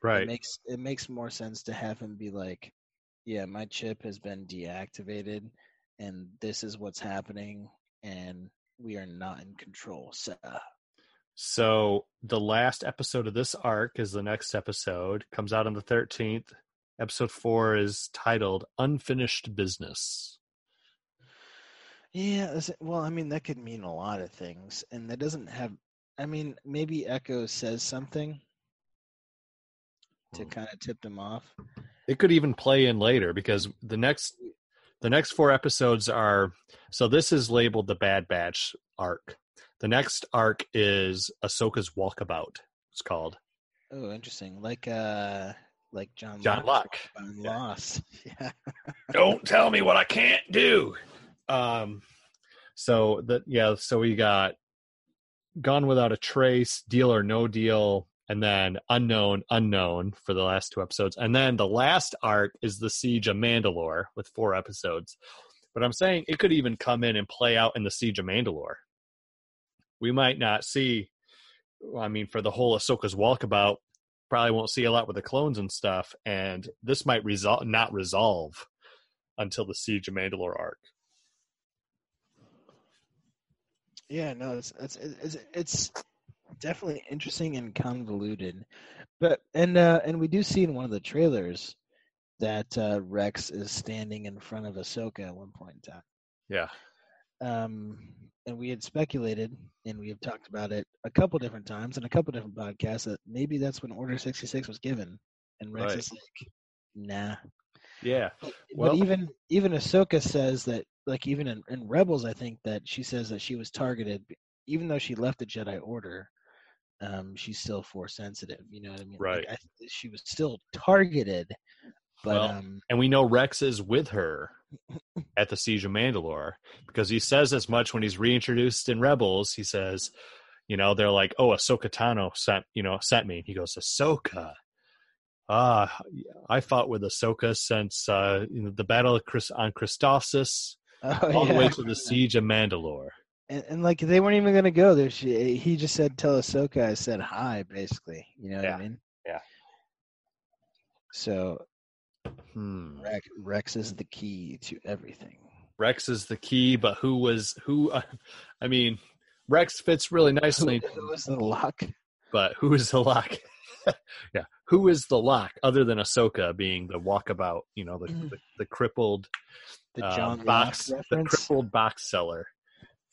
Right. It makes it makes more sense to have him be like, yeah, my chip has been deactivated and this is what's happening and we are not in control. So So the last episode of this arc is the next episode. Comes out on the thirteenth. Episode four is titled "Unfinished Business." Yeah, well, I mean that could mean a lot of things and that doesn't have I mean, maybe Echo says something to Hmm. kind of tip them off. It could even play in later because the next the next four episodes are so this is labeled the Bad Batch arc. The next arc is Ahsoka's Walkabout. It's called. Oh, interesting. Like uh like John John Locke Locke. Yeah. Lost. Yeah. Don't tell me what I can't do. Um so that yeah, so we got Gone Without a Trace, Deal or No Deal, and then Unknown, Unknown for the last two episodes. And then the last arc is the Siege of Mandalore with four episodes. But I'm saying it could even come in and play out in the Siege of Mandalore. We might not see I mean, for the whole Ahsoka's walkabout, probably won't see a lot with the clones and stuff, and this might resol- not resolve until the Siege of Mandalore arc. Yeah, no, it's it's it's it's definitely interesting and convoluted, but and uh, and we do see in one of the trailers that uh, Rex is standing in front of Ahsoka at one point in time. Yeah. Um, and we had speculated, and we have talked about it a couple different times in a couple different podcasts that maybe that's when Order sixty six was given, and Rex Right. is like, nah. Yeah. But, Well- but even even Ahsoka says that, like even in, in Rebels, I think that she says that she was targeted, even though she left the Jedi Order. Um, she's still force sensitive. You know what I mean? Like, Right. I, she was still targeted, but Well, um, And we know Rex is with her at the Siege of Mandalore because he says as much when he's reintroduced in Rebels. He says, you know, they're like, "Oh, Ahsoka Tano sent, you know, sent me." He goes, "Ahsoka." Ah, I fought with Ahsoka since uh, you know, the battle on Christophsis oh, all the way to the siege of Mandalore. and, and like they weren't even gonna go there. She, he just said, "Tell Ahsoka I said hi," basically. You know what Yeah. I mean? Yeah. So Hmm. Rex, Rex is the key to everything. Rex is the key, but who was who? Uh, I mean, Rex fits really nicely, Who, was the lock? but who is the lock? yeah, who is the lock other than Ahsoka being the walkabout? You know, the Mm. the, the crippled The uh, John box, Locke the crippled box seller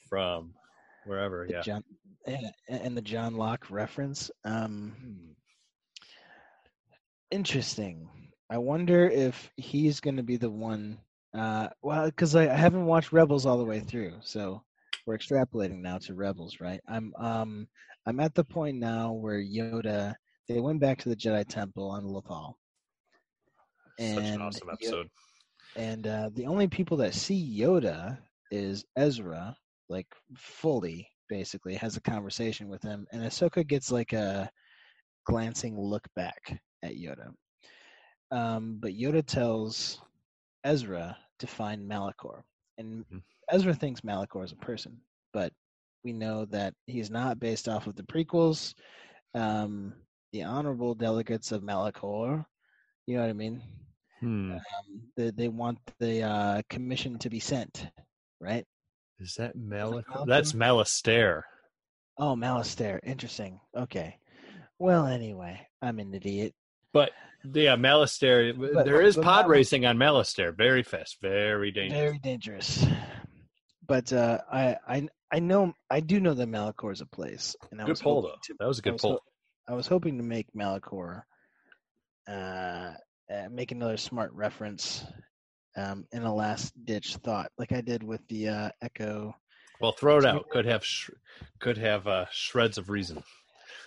from wherever. the Yeah, John, yeah, and the John Locke reference. Um, Hmm. interesting. I wonder if he's going to be the one. Uh, well, because I, I haven't watched Rebels all the way through, so we're extrapolating now to Rebels, right? I'm um I'm at the point now where Yoda they went back to the Jedi Temple on Lothal, such an and awesome episode. And uh, the only people that see Yoda is Ezra, like fully, basically has a conversation with him, and Ahsoka gets like a glancing look back at Yoda. Um, but Yoda tells Ezra to find Malachor, and Mhm. Ezra thinks Malachor is a person, but we know that he's not based off of the prequels. Um, the honorable delegates of Malachor, you know what I mean? Hmm. um, they, they want the uh, commission to be sent, right? Is that Malak? That's Malastare. Oh, Malastare. Interesting. Okay. Well, anyway, I'm an idiot. But Yeah, Malastare. But- there is pod Mal- racing on Malastare. Very fast, very dangerous. Very dangerous. But uh, I, I, I know, I do know that Malachor is a place, and I Good was pull hoping though. to- That was a I good was pull. ho- I was hoping to make Malachor, uh, uh, make another smart reference, um, in a last ditch thought, like I did with the uh, Echo. Well, throw it out. Could have sh- could have uh, shreds of reason.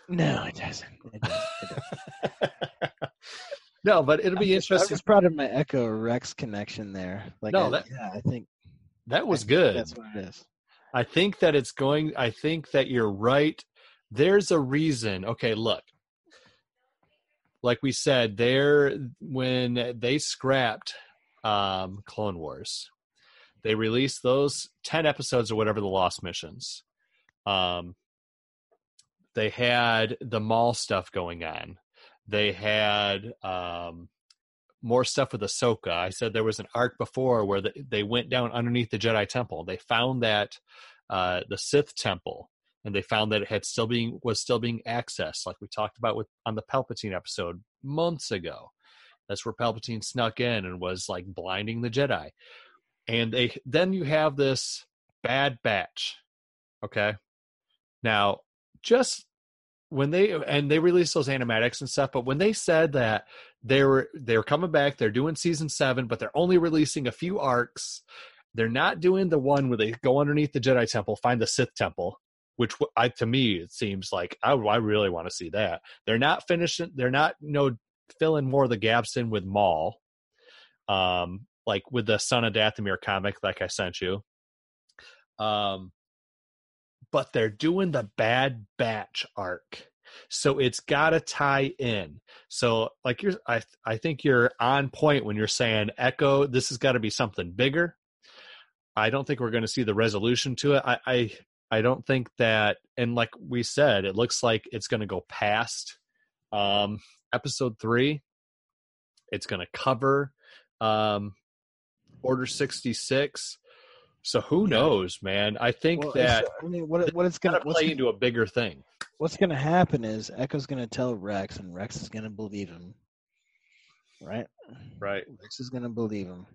No, it doesn't. It doesn't. It doesn't. no, but it'll be I'm just- I'm proud of my Echo Rex connection there. Like, No, I, that- yeah, I think That was think good. That's what it is. I think that it's going. I think that you're right. There's a reason. Okay, look. Like we said, there when they scrapped um, Clone Wars, they released those ten episodes or whatever the Lost Missions. Um, they had the Maul stuff going on. They had um, more stuff with Ahsoka. I said there was an arc before where the, they went down underneath the Jedi Temple. They found that uh, the Sith Temple, and they found that it had still being was still being accessed, like we talked about with on the Palpatine episode months ago. That's where Palpatine snuck in and was like blinding the Jedi. And they then you have this bad batch. Okay. Now, just when they and they released those animatics and stuff, but when they said that they were they were coming back, they're doing season seven, but they're only releasing a few arcs. They're not doing the one where they go underneath the Jedi Temple, find the Sith Temple, which I to me it seems like I, I really want to see that. They're not finishing. They're not you know filling more of the gaps in with Maul, um, like with the Son of Dathomir comic, like I sent you. Um, but they're doing the Bad Batch arc, so it's got to tie in. So, like you're, I, I think you're on point when you're saying Echo. This has got to be something bigger. I don't think we're going to see the resolution to it. I, I, I don't think that, and like we said, it looks like it's going to go past um, episode three. It's going to cover um, Order sixty six. So who knows, man? I think Well, that I mean, what, what it's going to play gonna- into a bigger thing. what's going to happen is Echo's going to tell Rex, and Rex is going to believe him. Right? Right. Rex is going to believe him.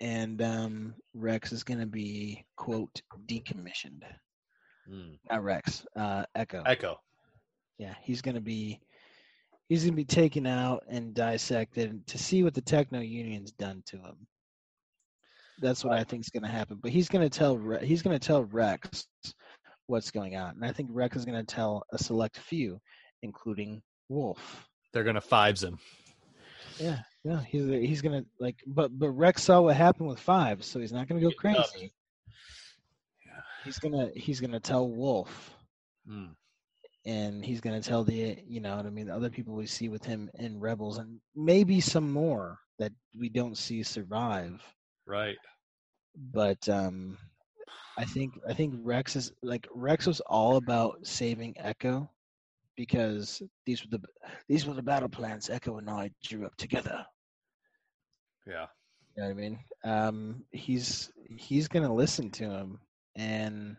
And um, Rex is going to be, quote, decommissioned. Not Rex, uh, Echo. Echo. Yeah, he's going to be. He's going to be taken out and dissected to see what the Techno Union's done to him. That's what I think is going to happen. But he's going to tell Re- he's going to tell Rex what's going on, and I think Rex is going to tell a select few, including Wolf. They're going to fives him. Yeah, yeah, he's he's gonna like, but but Rex saw what happened with Five, so he's not gonna go crazy. He's gonna he's gonna tell Wolf, Mm. and he's gonna tell the you know what I mean the other people we see with him in Rebels, and maybe some more that we don't see survive. Right. But um, I think I think Rex is like Rex was all about saving Echo because these were the these were the battle plans Echo and I drew up together. Yeah. You know what I mean? Um, he's he's gonna listen to him, and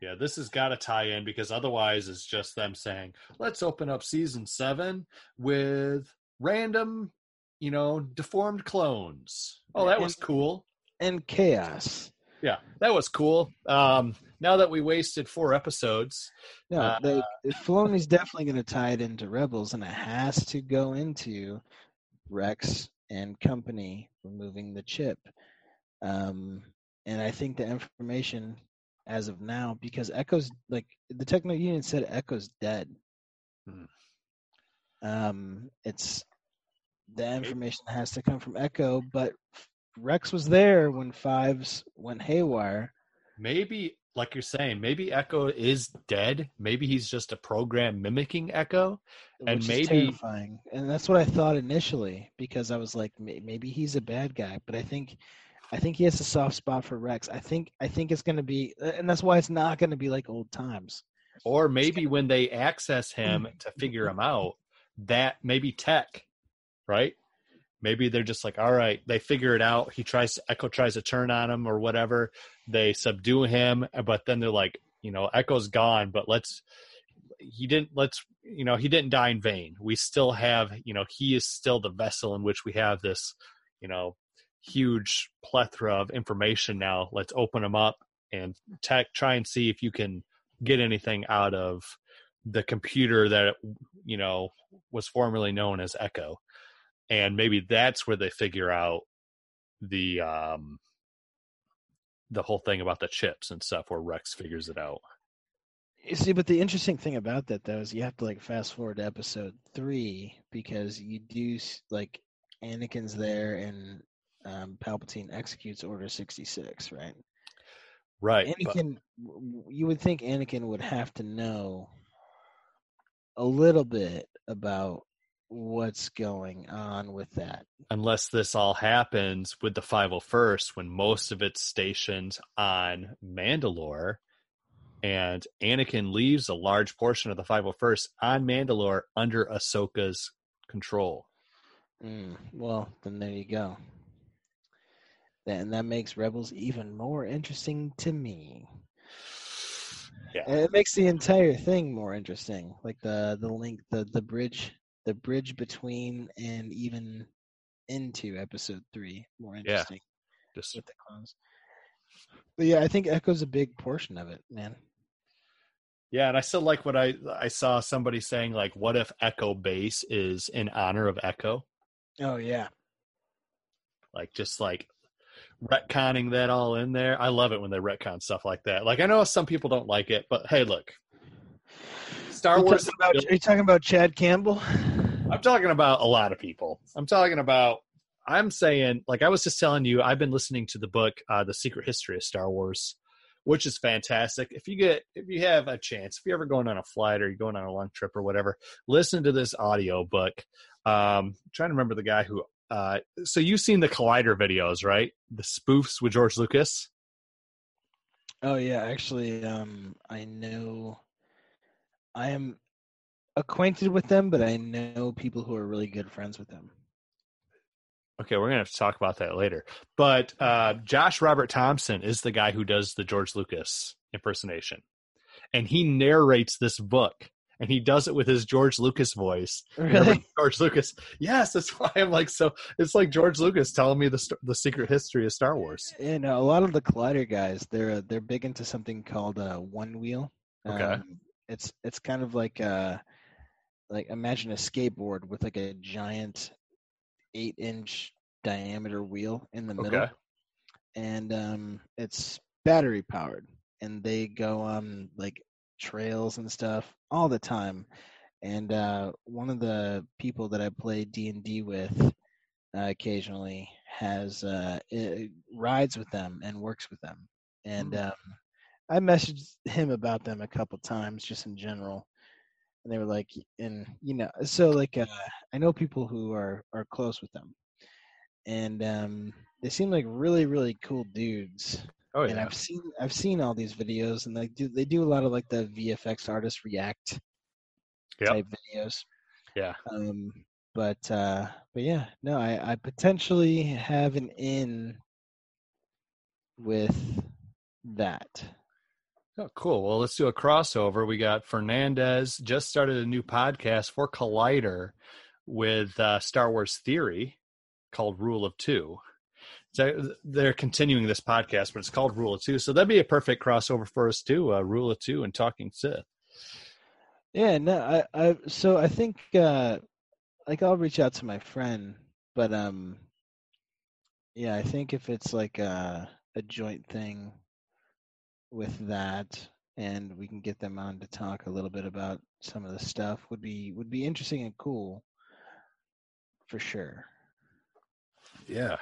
Yeah, this has got to tie in because otherwise it's just them saying, let's open up season seven with random, you know, deformed clones. Oh, that was cool. and chaos. Yeah, that was cool. Um, now that we wasted four episodes, No, Uh, they, Filoni's definitely gonna tie it into Rebels, and it has to go into Rex and company removing the chip. Um, and I think the information as of now, because Echo's like the Techno Union said Echo's dead. Hmm. Um, it's the information has to come from Echo, but Rex was there when Fives went haywire. maybe, like you're saying, maybe Echo is dead. Maybe he's just a program mimicking Echo. And which maybe- terrifying. And that's what I thought initially because I was like, maybe he's a bad guy, but I think, I think he has a soft spot for Rex. I think, I think it's gonna be, and that's why it's not gonna be like old times. Or maybe when they access him mm. to figure him out, that maybe tech, right? Maybe they're just like, all right, they figure it out. He tries, Echo tries to turn on him or whatever. They subdue him, but then they're like, you know, Echo's gone, but let's, he didn't let's you know he didn't die in vain we still have you know he is still the vessel in which we have this you know huge plethora of information now let's open them up and tech try and see if you can get anything out of the computer that you know was formerly known as echo and maybe that's where they figure out the um the whole thing about the chips and stuff where rex figures it out You see, but the interesting thing about that though is you have to like fast forward to episode three because you do like Anakin's there and um, Palpatine executes Order sixty six, right? right Anakin, w- you would think Anakin would have to know a little bit about what's going on with that. unless this all happens with the 501st when most of it's stationed on Mandalore and Anakin leaves a large portion of the 501st on Mandalore under Ahsoka's control. Mm, well, then there you go. And that makes Rebels even more interesting to me. Yeah. And it makes the entire thing more interesting. Like the the link, the the bridge, the bridge between and even into episode three more interesting Yeah, Just with the clones. But yeah, I think Echo's a big portion of it, man. yeah, and I still like what I I saw somebody saying like what if Echo Base is in honor of Echo? Oh yeah. Like just like retconning that all in there. I love it when they retcon stuff like that. Like I know some people don't like it, but hey, look. Star Are you Wars about, are you talking about Chad Campbell? I'm talking about a lot of people. I'm talking about. I'm saying, like I was just telling you, I've been listening to the book, uh, "The Secret History of Star Wars," which is fantastic. If you get, if you have a chance, if you're ever going on a flight or you're going on a long trip or whatever, listen to this audio book. Um, trying to remember the guy who. Uh, so you've seen the Collider videos, right? The spoofs with George Lucas. Oh yeah, actually, um, I know. I am acquainted with them, but I know people who are really good friends with them. Okay, we're gonna have to talk about that later. But uh, Josh Robert Thompson is the guy who does the George Lucas impersonation, and he narrates this book, and he does it with his George Lucas voice. Really? George Lucas? Yes, that's why I'm like so. It's like George Lucas telling me the the secret history of Star Wars. And a lot of the Collider guys, they're they're big into something called uh, Onewheel. Okay. Um, it's it's kind of like uh like imagine a skateboard with like a giant eight inch diameter wheel in the middle. Okay. and um, it's battery powered, and they go on like trails and stuff all the time. And uh, one of the people that I play D and D with uh, occasionally has uh, i rides with them and works with them, and um, I messaged him about them a couple times just in general. And they were like, and you know, so like, uh, I know people who are are close with them, and um, they seem like really really cool dudes Oh yeah and i've seen i've seen all these videos and they do they do a lot of like the vfx artist react Yep. type videos Yeah. um but uh but yeah no i i potentially have an in with that Oh, cool. Well, let's do a crossover. We got Fernandez just started a new podcast for Collider with uh, Star Wars Theory called Rule of Two. So they're continuing this podcast, but it's called Rule of Two. So that'd be a perfect crossover for us too. Uh, Rule of Two and Talking Sith. yeah no i i so i think uh like i'll reach out to my friend but um yeah i think if it's like a a joint thing with that and we can get them on to talk a little bit about some of the stuff would be would be interesting and cool for sure Yeah.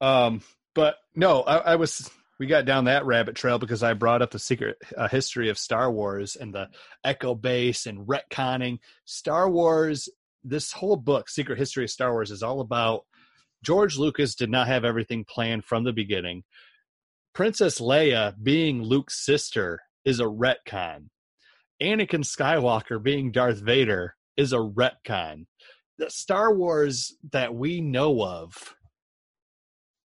Um, but no, I, I was we got down that rabbit trail because I brought up the secret uh, history of Star Wars and the Echo Base and retconning Star Wars. This whole book, Secret History of Star Wars, is all about George Lucas did not have everything planned from the beginning. Princess Leia being Luke's sister is a retcon. Anakin Skywalker being Darth Vader is a retcon. The Star Wars that we know of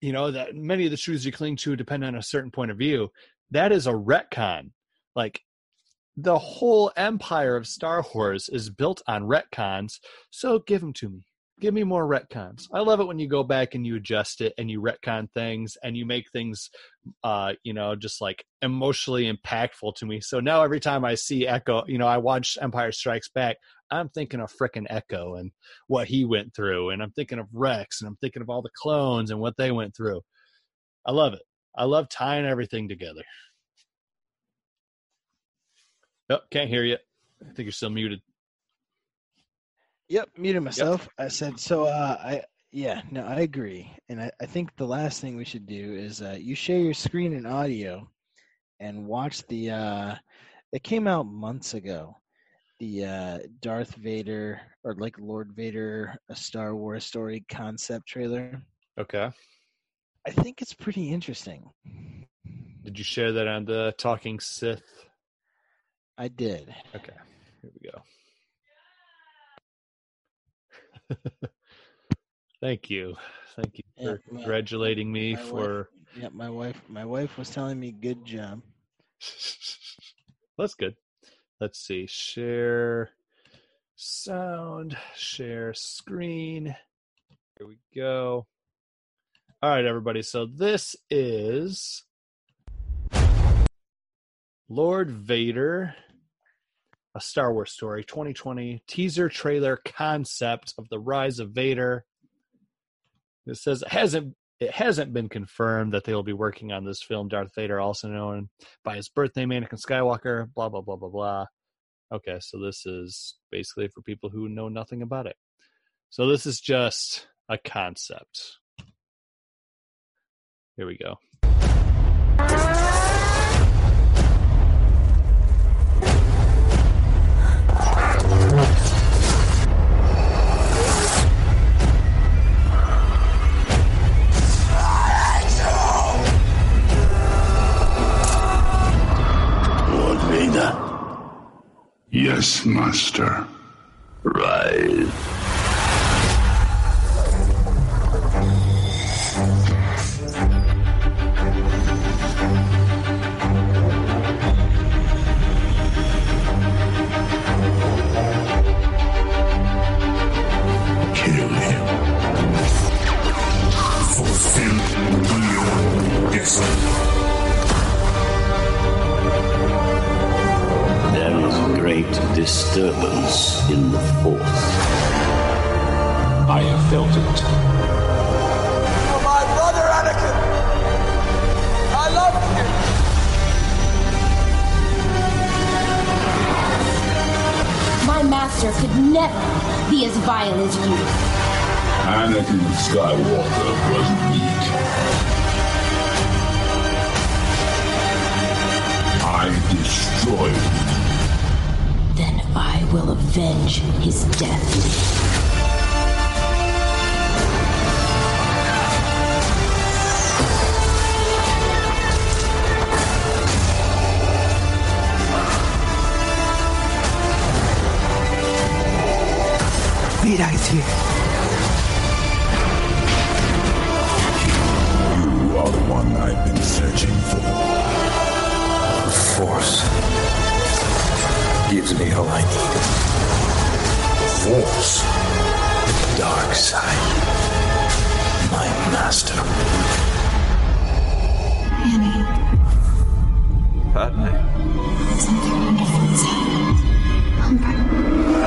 you know that many of the truths you cling to depend on a certain point of view that is a retcon like the whole empire of Star Wars is built on retcons, so give them to me. Give me more retcons. I love it when you go back and you adjust it and you retcon things and you make things, uh, you know, just like emotionally impactful to me. So now every time I see Echo, you know, I watch Empire Strikes Back, I'm thinking of frickin' Echo and what he went through, and I'm thinking of Rex, and I'm thinking of all the clones and what they went through. I love it. I love tying everything together. Oh, can't hear you. I think you're still muted. Yep, muted myself. I said so. Uh, I yeah, no, I agree, and I, I think the last thing we should do is uh, you share your screen and audio, and watch the. Uh, it came out months ago. The uh, Darth Vader or like Lord Vader, a Star Wars story concept trailer. Okay. I think it's pretty interesting. Did you share that on the Talking Sith? I did. Okay. Here we go. Thank you. Thank you Yeah, for my- congratulating me my wife- for Yeah, my wife. My wife was telling me good job. That's good. Let's see. Share sound, share screen. Here we go. All right, everybody. So this is Lord Vader, a Star Wars story, 2020 teaser trailer concept of the rise of Vader. It says it hasn't it hasn't been confirmed that they will be working on this film. Darth Vader, also known by his birth name, Anakin Skywalker. Blah blah blah blah blah. Okay, so this is basically for people who know nothing about it. So this is just a concept. Here we go. Yes, Master. Rise. Disturbance in the Force. I have felt it. For my brother Anakin. I love him. My master could never be as vile as you. Anakin Skywalker was weak. I destroyed him. Then I will avenge his death. Vader is here. You are the one I've been searching for. The Force gives me all I need. Force. The dark side. My master. Annie, Padme. isn't there wonderful inside? Humbug.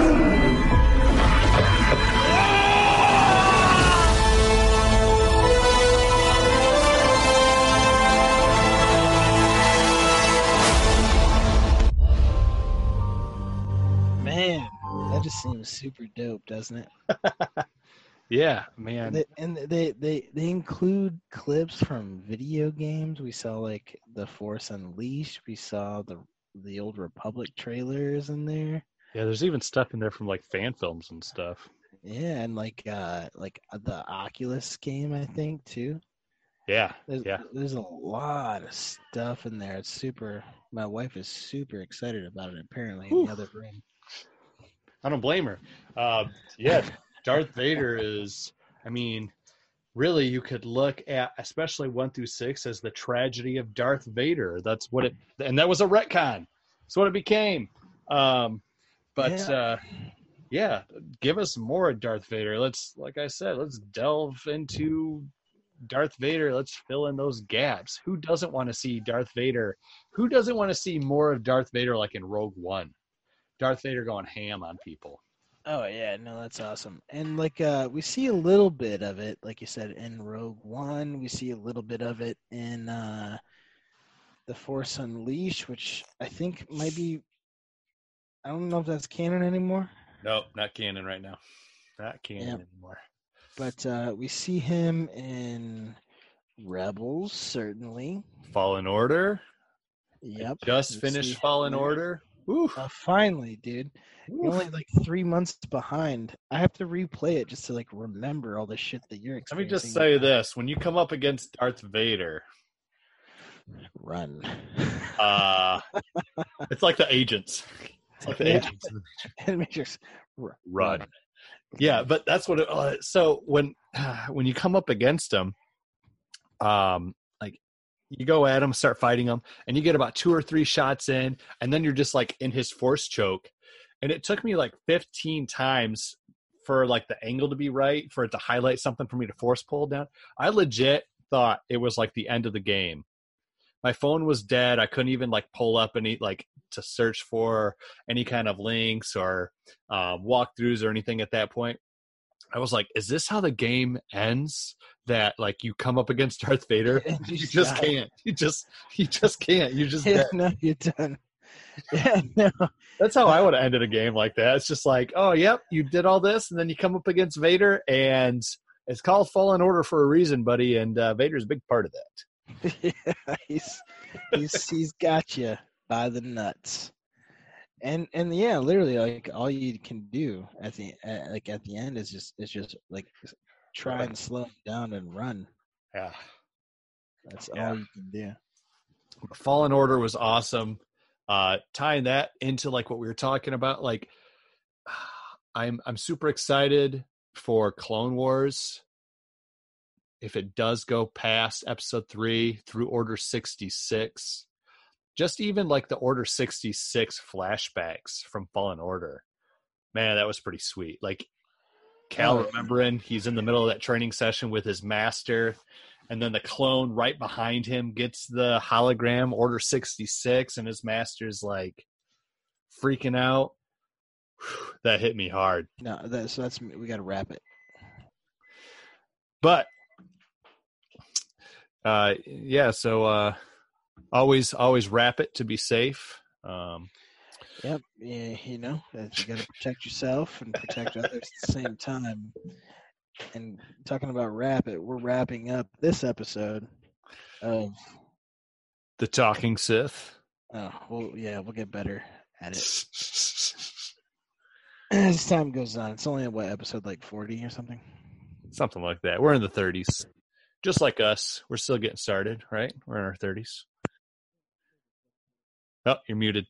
Just seems super dope, doesn't it? Yeah, man. They, and they, they they include clips from video games. We saw like the Force Unleashed. We saw the the old Republic trailers in there. Yeah, there's even stuff in there from like fan films and stuff. Yeah, and like uh like uh, the Oculus game, I think too. Yeah, There's, yeah. there's a lot of stuff in there. It's super. My wife is super excited about it. Apparently, in the other room. I don't blame her. Uh, yeah, Darth Vader is. I mean, really, you could look at especially one through six as the tragedy of Darth Vader. That's what it, and that was a retcon. It's what it became. Um, but Yeah. uh, yeah, give us more Darth Vader. Let's, like I said, let's delve into Darth Vader. Let's fill in those gaps. Who doesn't want to see Darth Vader? Who doesn't want to see more of Darth Vader like in Rogue One? Darth Vader going ham on people. Oh yeah, no, that's awesome. And like uh we see a little bit of it, like you said, in Rogue One. We see a little bit of it in uh The Force Unleashed, which I think might be I don't know if that's canon anymore. Nope, not canon right now. Not canon Yeah. anymore. But uh we see him in Rebels, certainly. Fallen Order. Yep. Just we finished Fallen. Order. Uh, finally, dude. You're only like three months behind. I have to replay it just to like remember all the shit that you're Let me experiencing. just say this: when you come up against Darth Vader, run. uh, it's like the agents. It's like the Yeah. agents. and Matrix r- Run. Yeah, but that's what. It, uh, so when when you come up against them, um, you go at him, start fighting him, and you get about two or three shots in, and then you're just like in his force choke, and it took me like 15 times for like the angle to be right for it to highlight something for me to force pull down. I legit thought it was like the end of the game. My phone was dead. I couldn't even like pull up any like to search for any kind of links or uh, walkthroughs or anything at that point. I was like, "Is this how the game ends? That like you come up against Darth Vader, you just can't. You just you just can't. You just Yeah, no, you're done. Yeah, no. That's how I would have ended a game like that. It's just like, oh, yep, you did all this, and then you come up against Vader, and it's called Fallen Order for a reason, buddy. And uh, Vader's a big part of that. yeah, he's he's he's got you by the nuts. And and yeah, literally, like all you can do at the uh, like at the end is just is just like try and slow down and run. Yeah. That's Yeah. all you can do. Fallen Order was awesome. Uh, tying that into like what we were talking about, like I'm I'm super excited for Clone Wars. If it does go past Episode three through Order sixty six, just even like the Order sixty six flashbacks from Fallen Order, man, that was pretty sweet. Like Cal Oh, remembering he's in the middle of that training session with his master, and then the clone right behind him gets the hologram Order 66, and his master's like freaking out. That hit me hard. No, that's that's we got to wrap it. But uh yeah, so uh always always wrap it to be safe. Um Yep, yeah, you know, you got to protect yourself and protect others at the same time. And talking about wrap it, we're wrapping up this episode of the talking Sith. Oh, well, yeah, we'll get better at it as time goes on. It's only what episode like forty or something. Something like that. We're in the 30s. Just like us. We're still getting started, right? We're in our 30s. Oh, you're muted.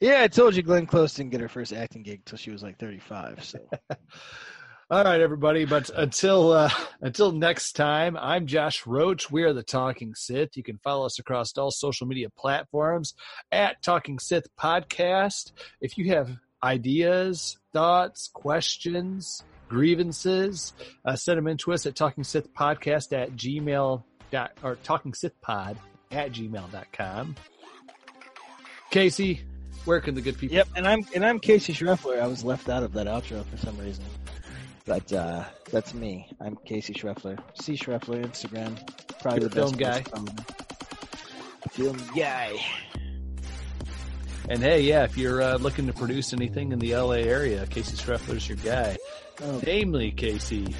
Yeah, I told you Glenn Close didn't get her first acting gig till she was like thirty-five. So All right, everybody. But until uh, until next time, I'm Josh Roach. We are the Talking Sith. You can follow us across all social media platforms at Talking Sith Podcast. If you have ideas, thoughts, questions, grievances, uh, send them in to us at Talking Sith Podcast at gmail dot or Talking Sith Pod at gmail.com. Casey, where can the good people? Yep, and I'm and I'm Casey Schreffler. I was left out of that outro for some reason, but uh, that's me. I'm Casey Schreffler. C Schreffler Instagram. Probably the film guy. place to find me. Film guy. And hey, yeah, if you're uh, looking to produce anything in the LA area, Casey Schreffler's your guy. Oh, Namely, Casey,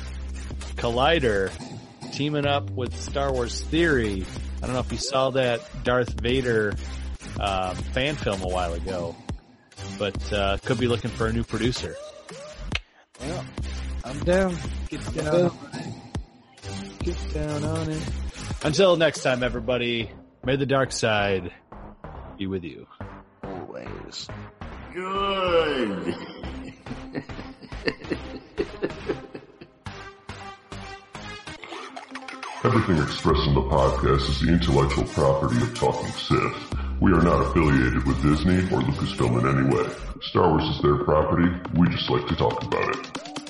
Collider, teaming up with Star Wars Theory. I don't know if you saw that Darth Vader um, fan film a while ago, but uh, could be looking for a new producer. well, I'm down. Get I'm down, available. on it. Get down on it. Until next time, everybody, may the dark side be with you. Always. Good. Everything expressed in the podcast is the intellectual property of Talking Sith, We are not affiliated with Disney or Lucasfilm in any way. Star Wars is their property, we just like to talk about it.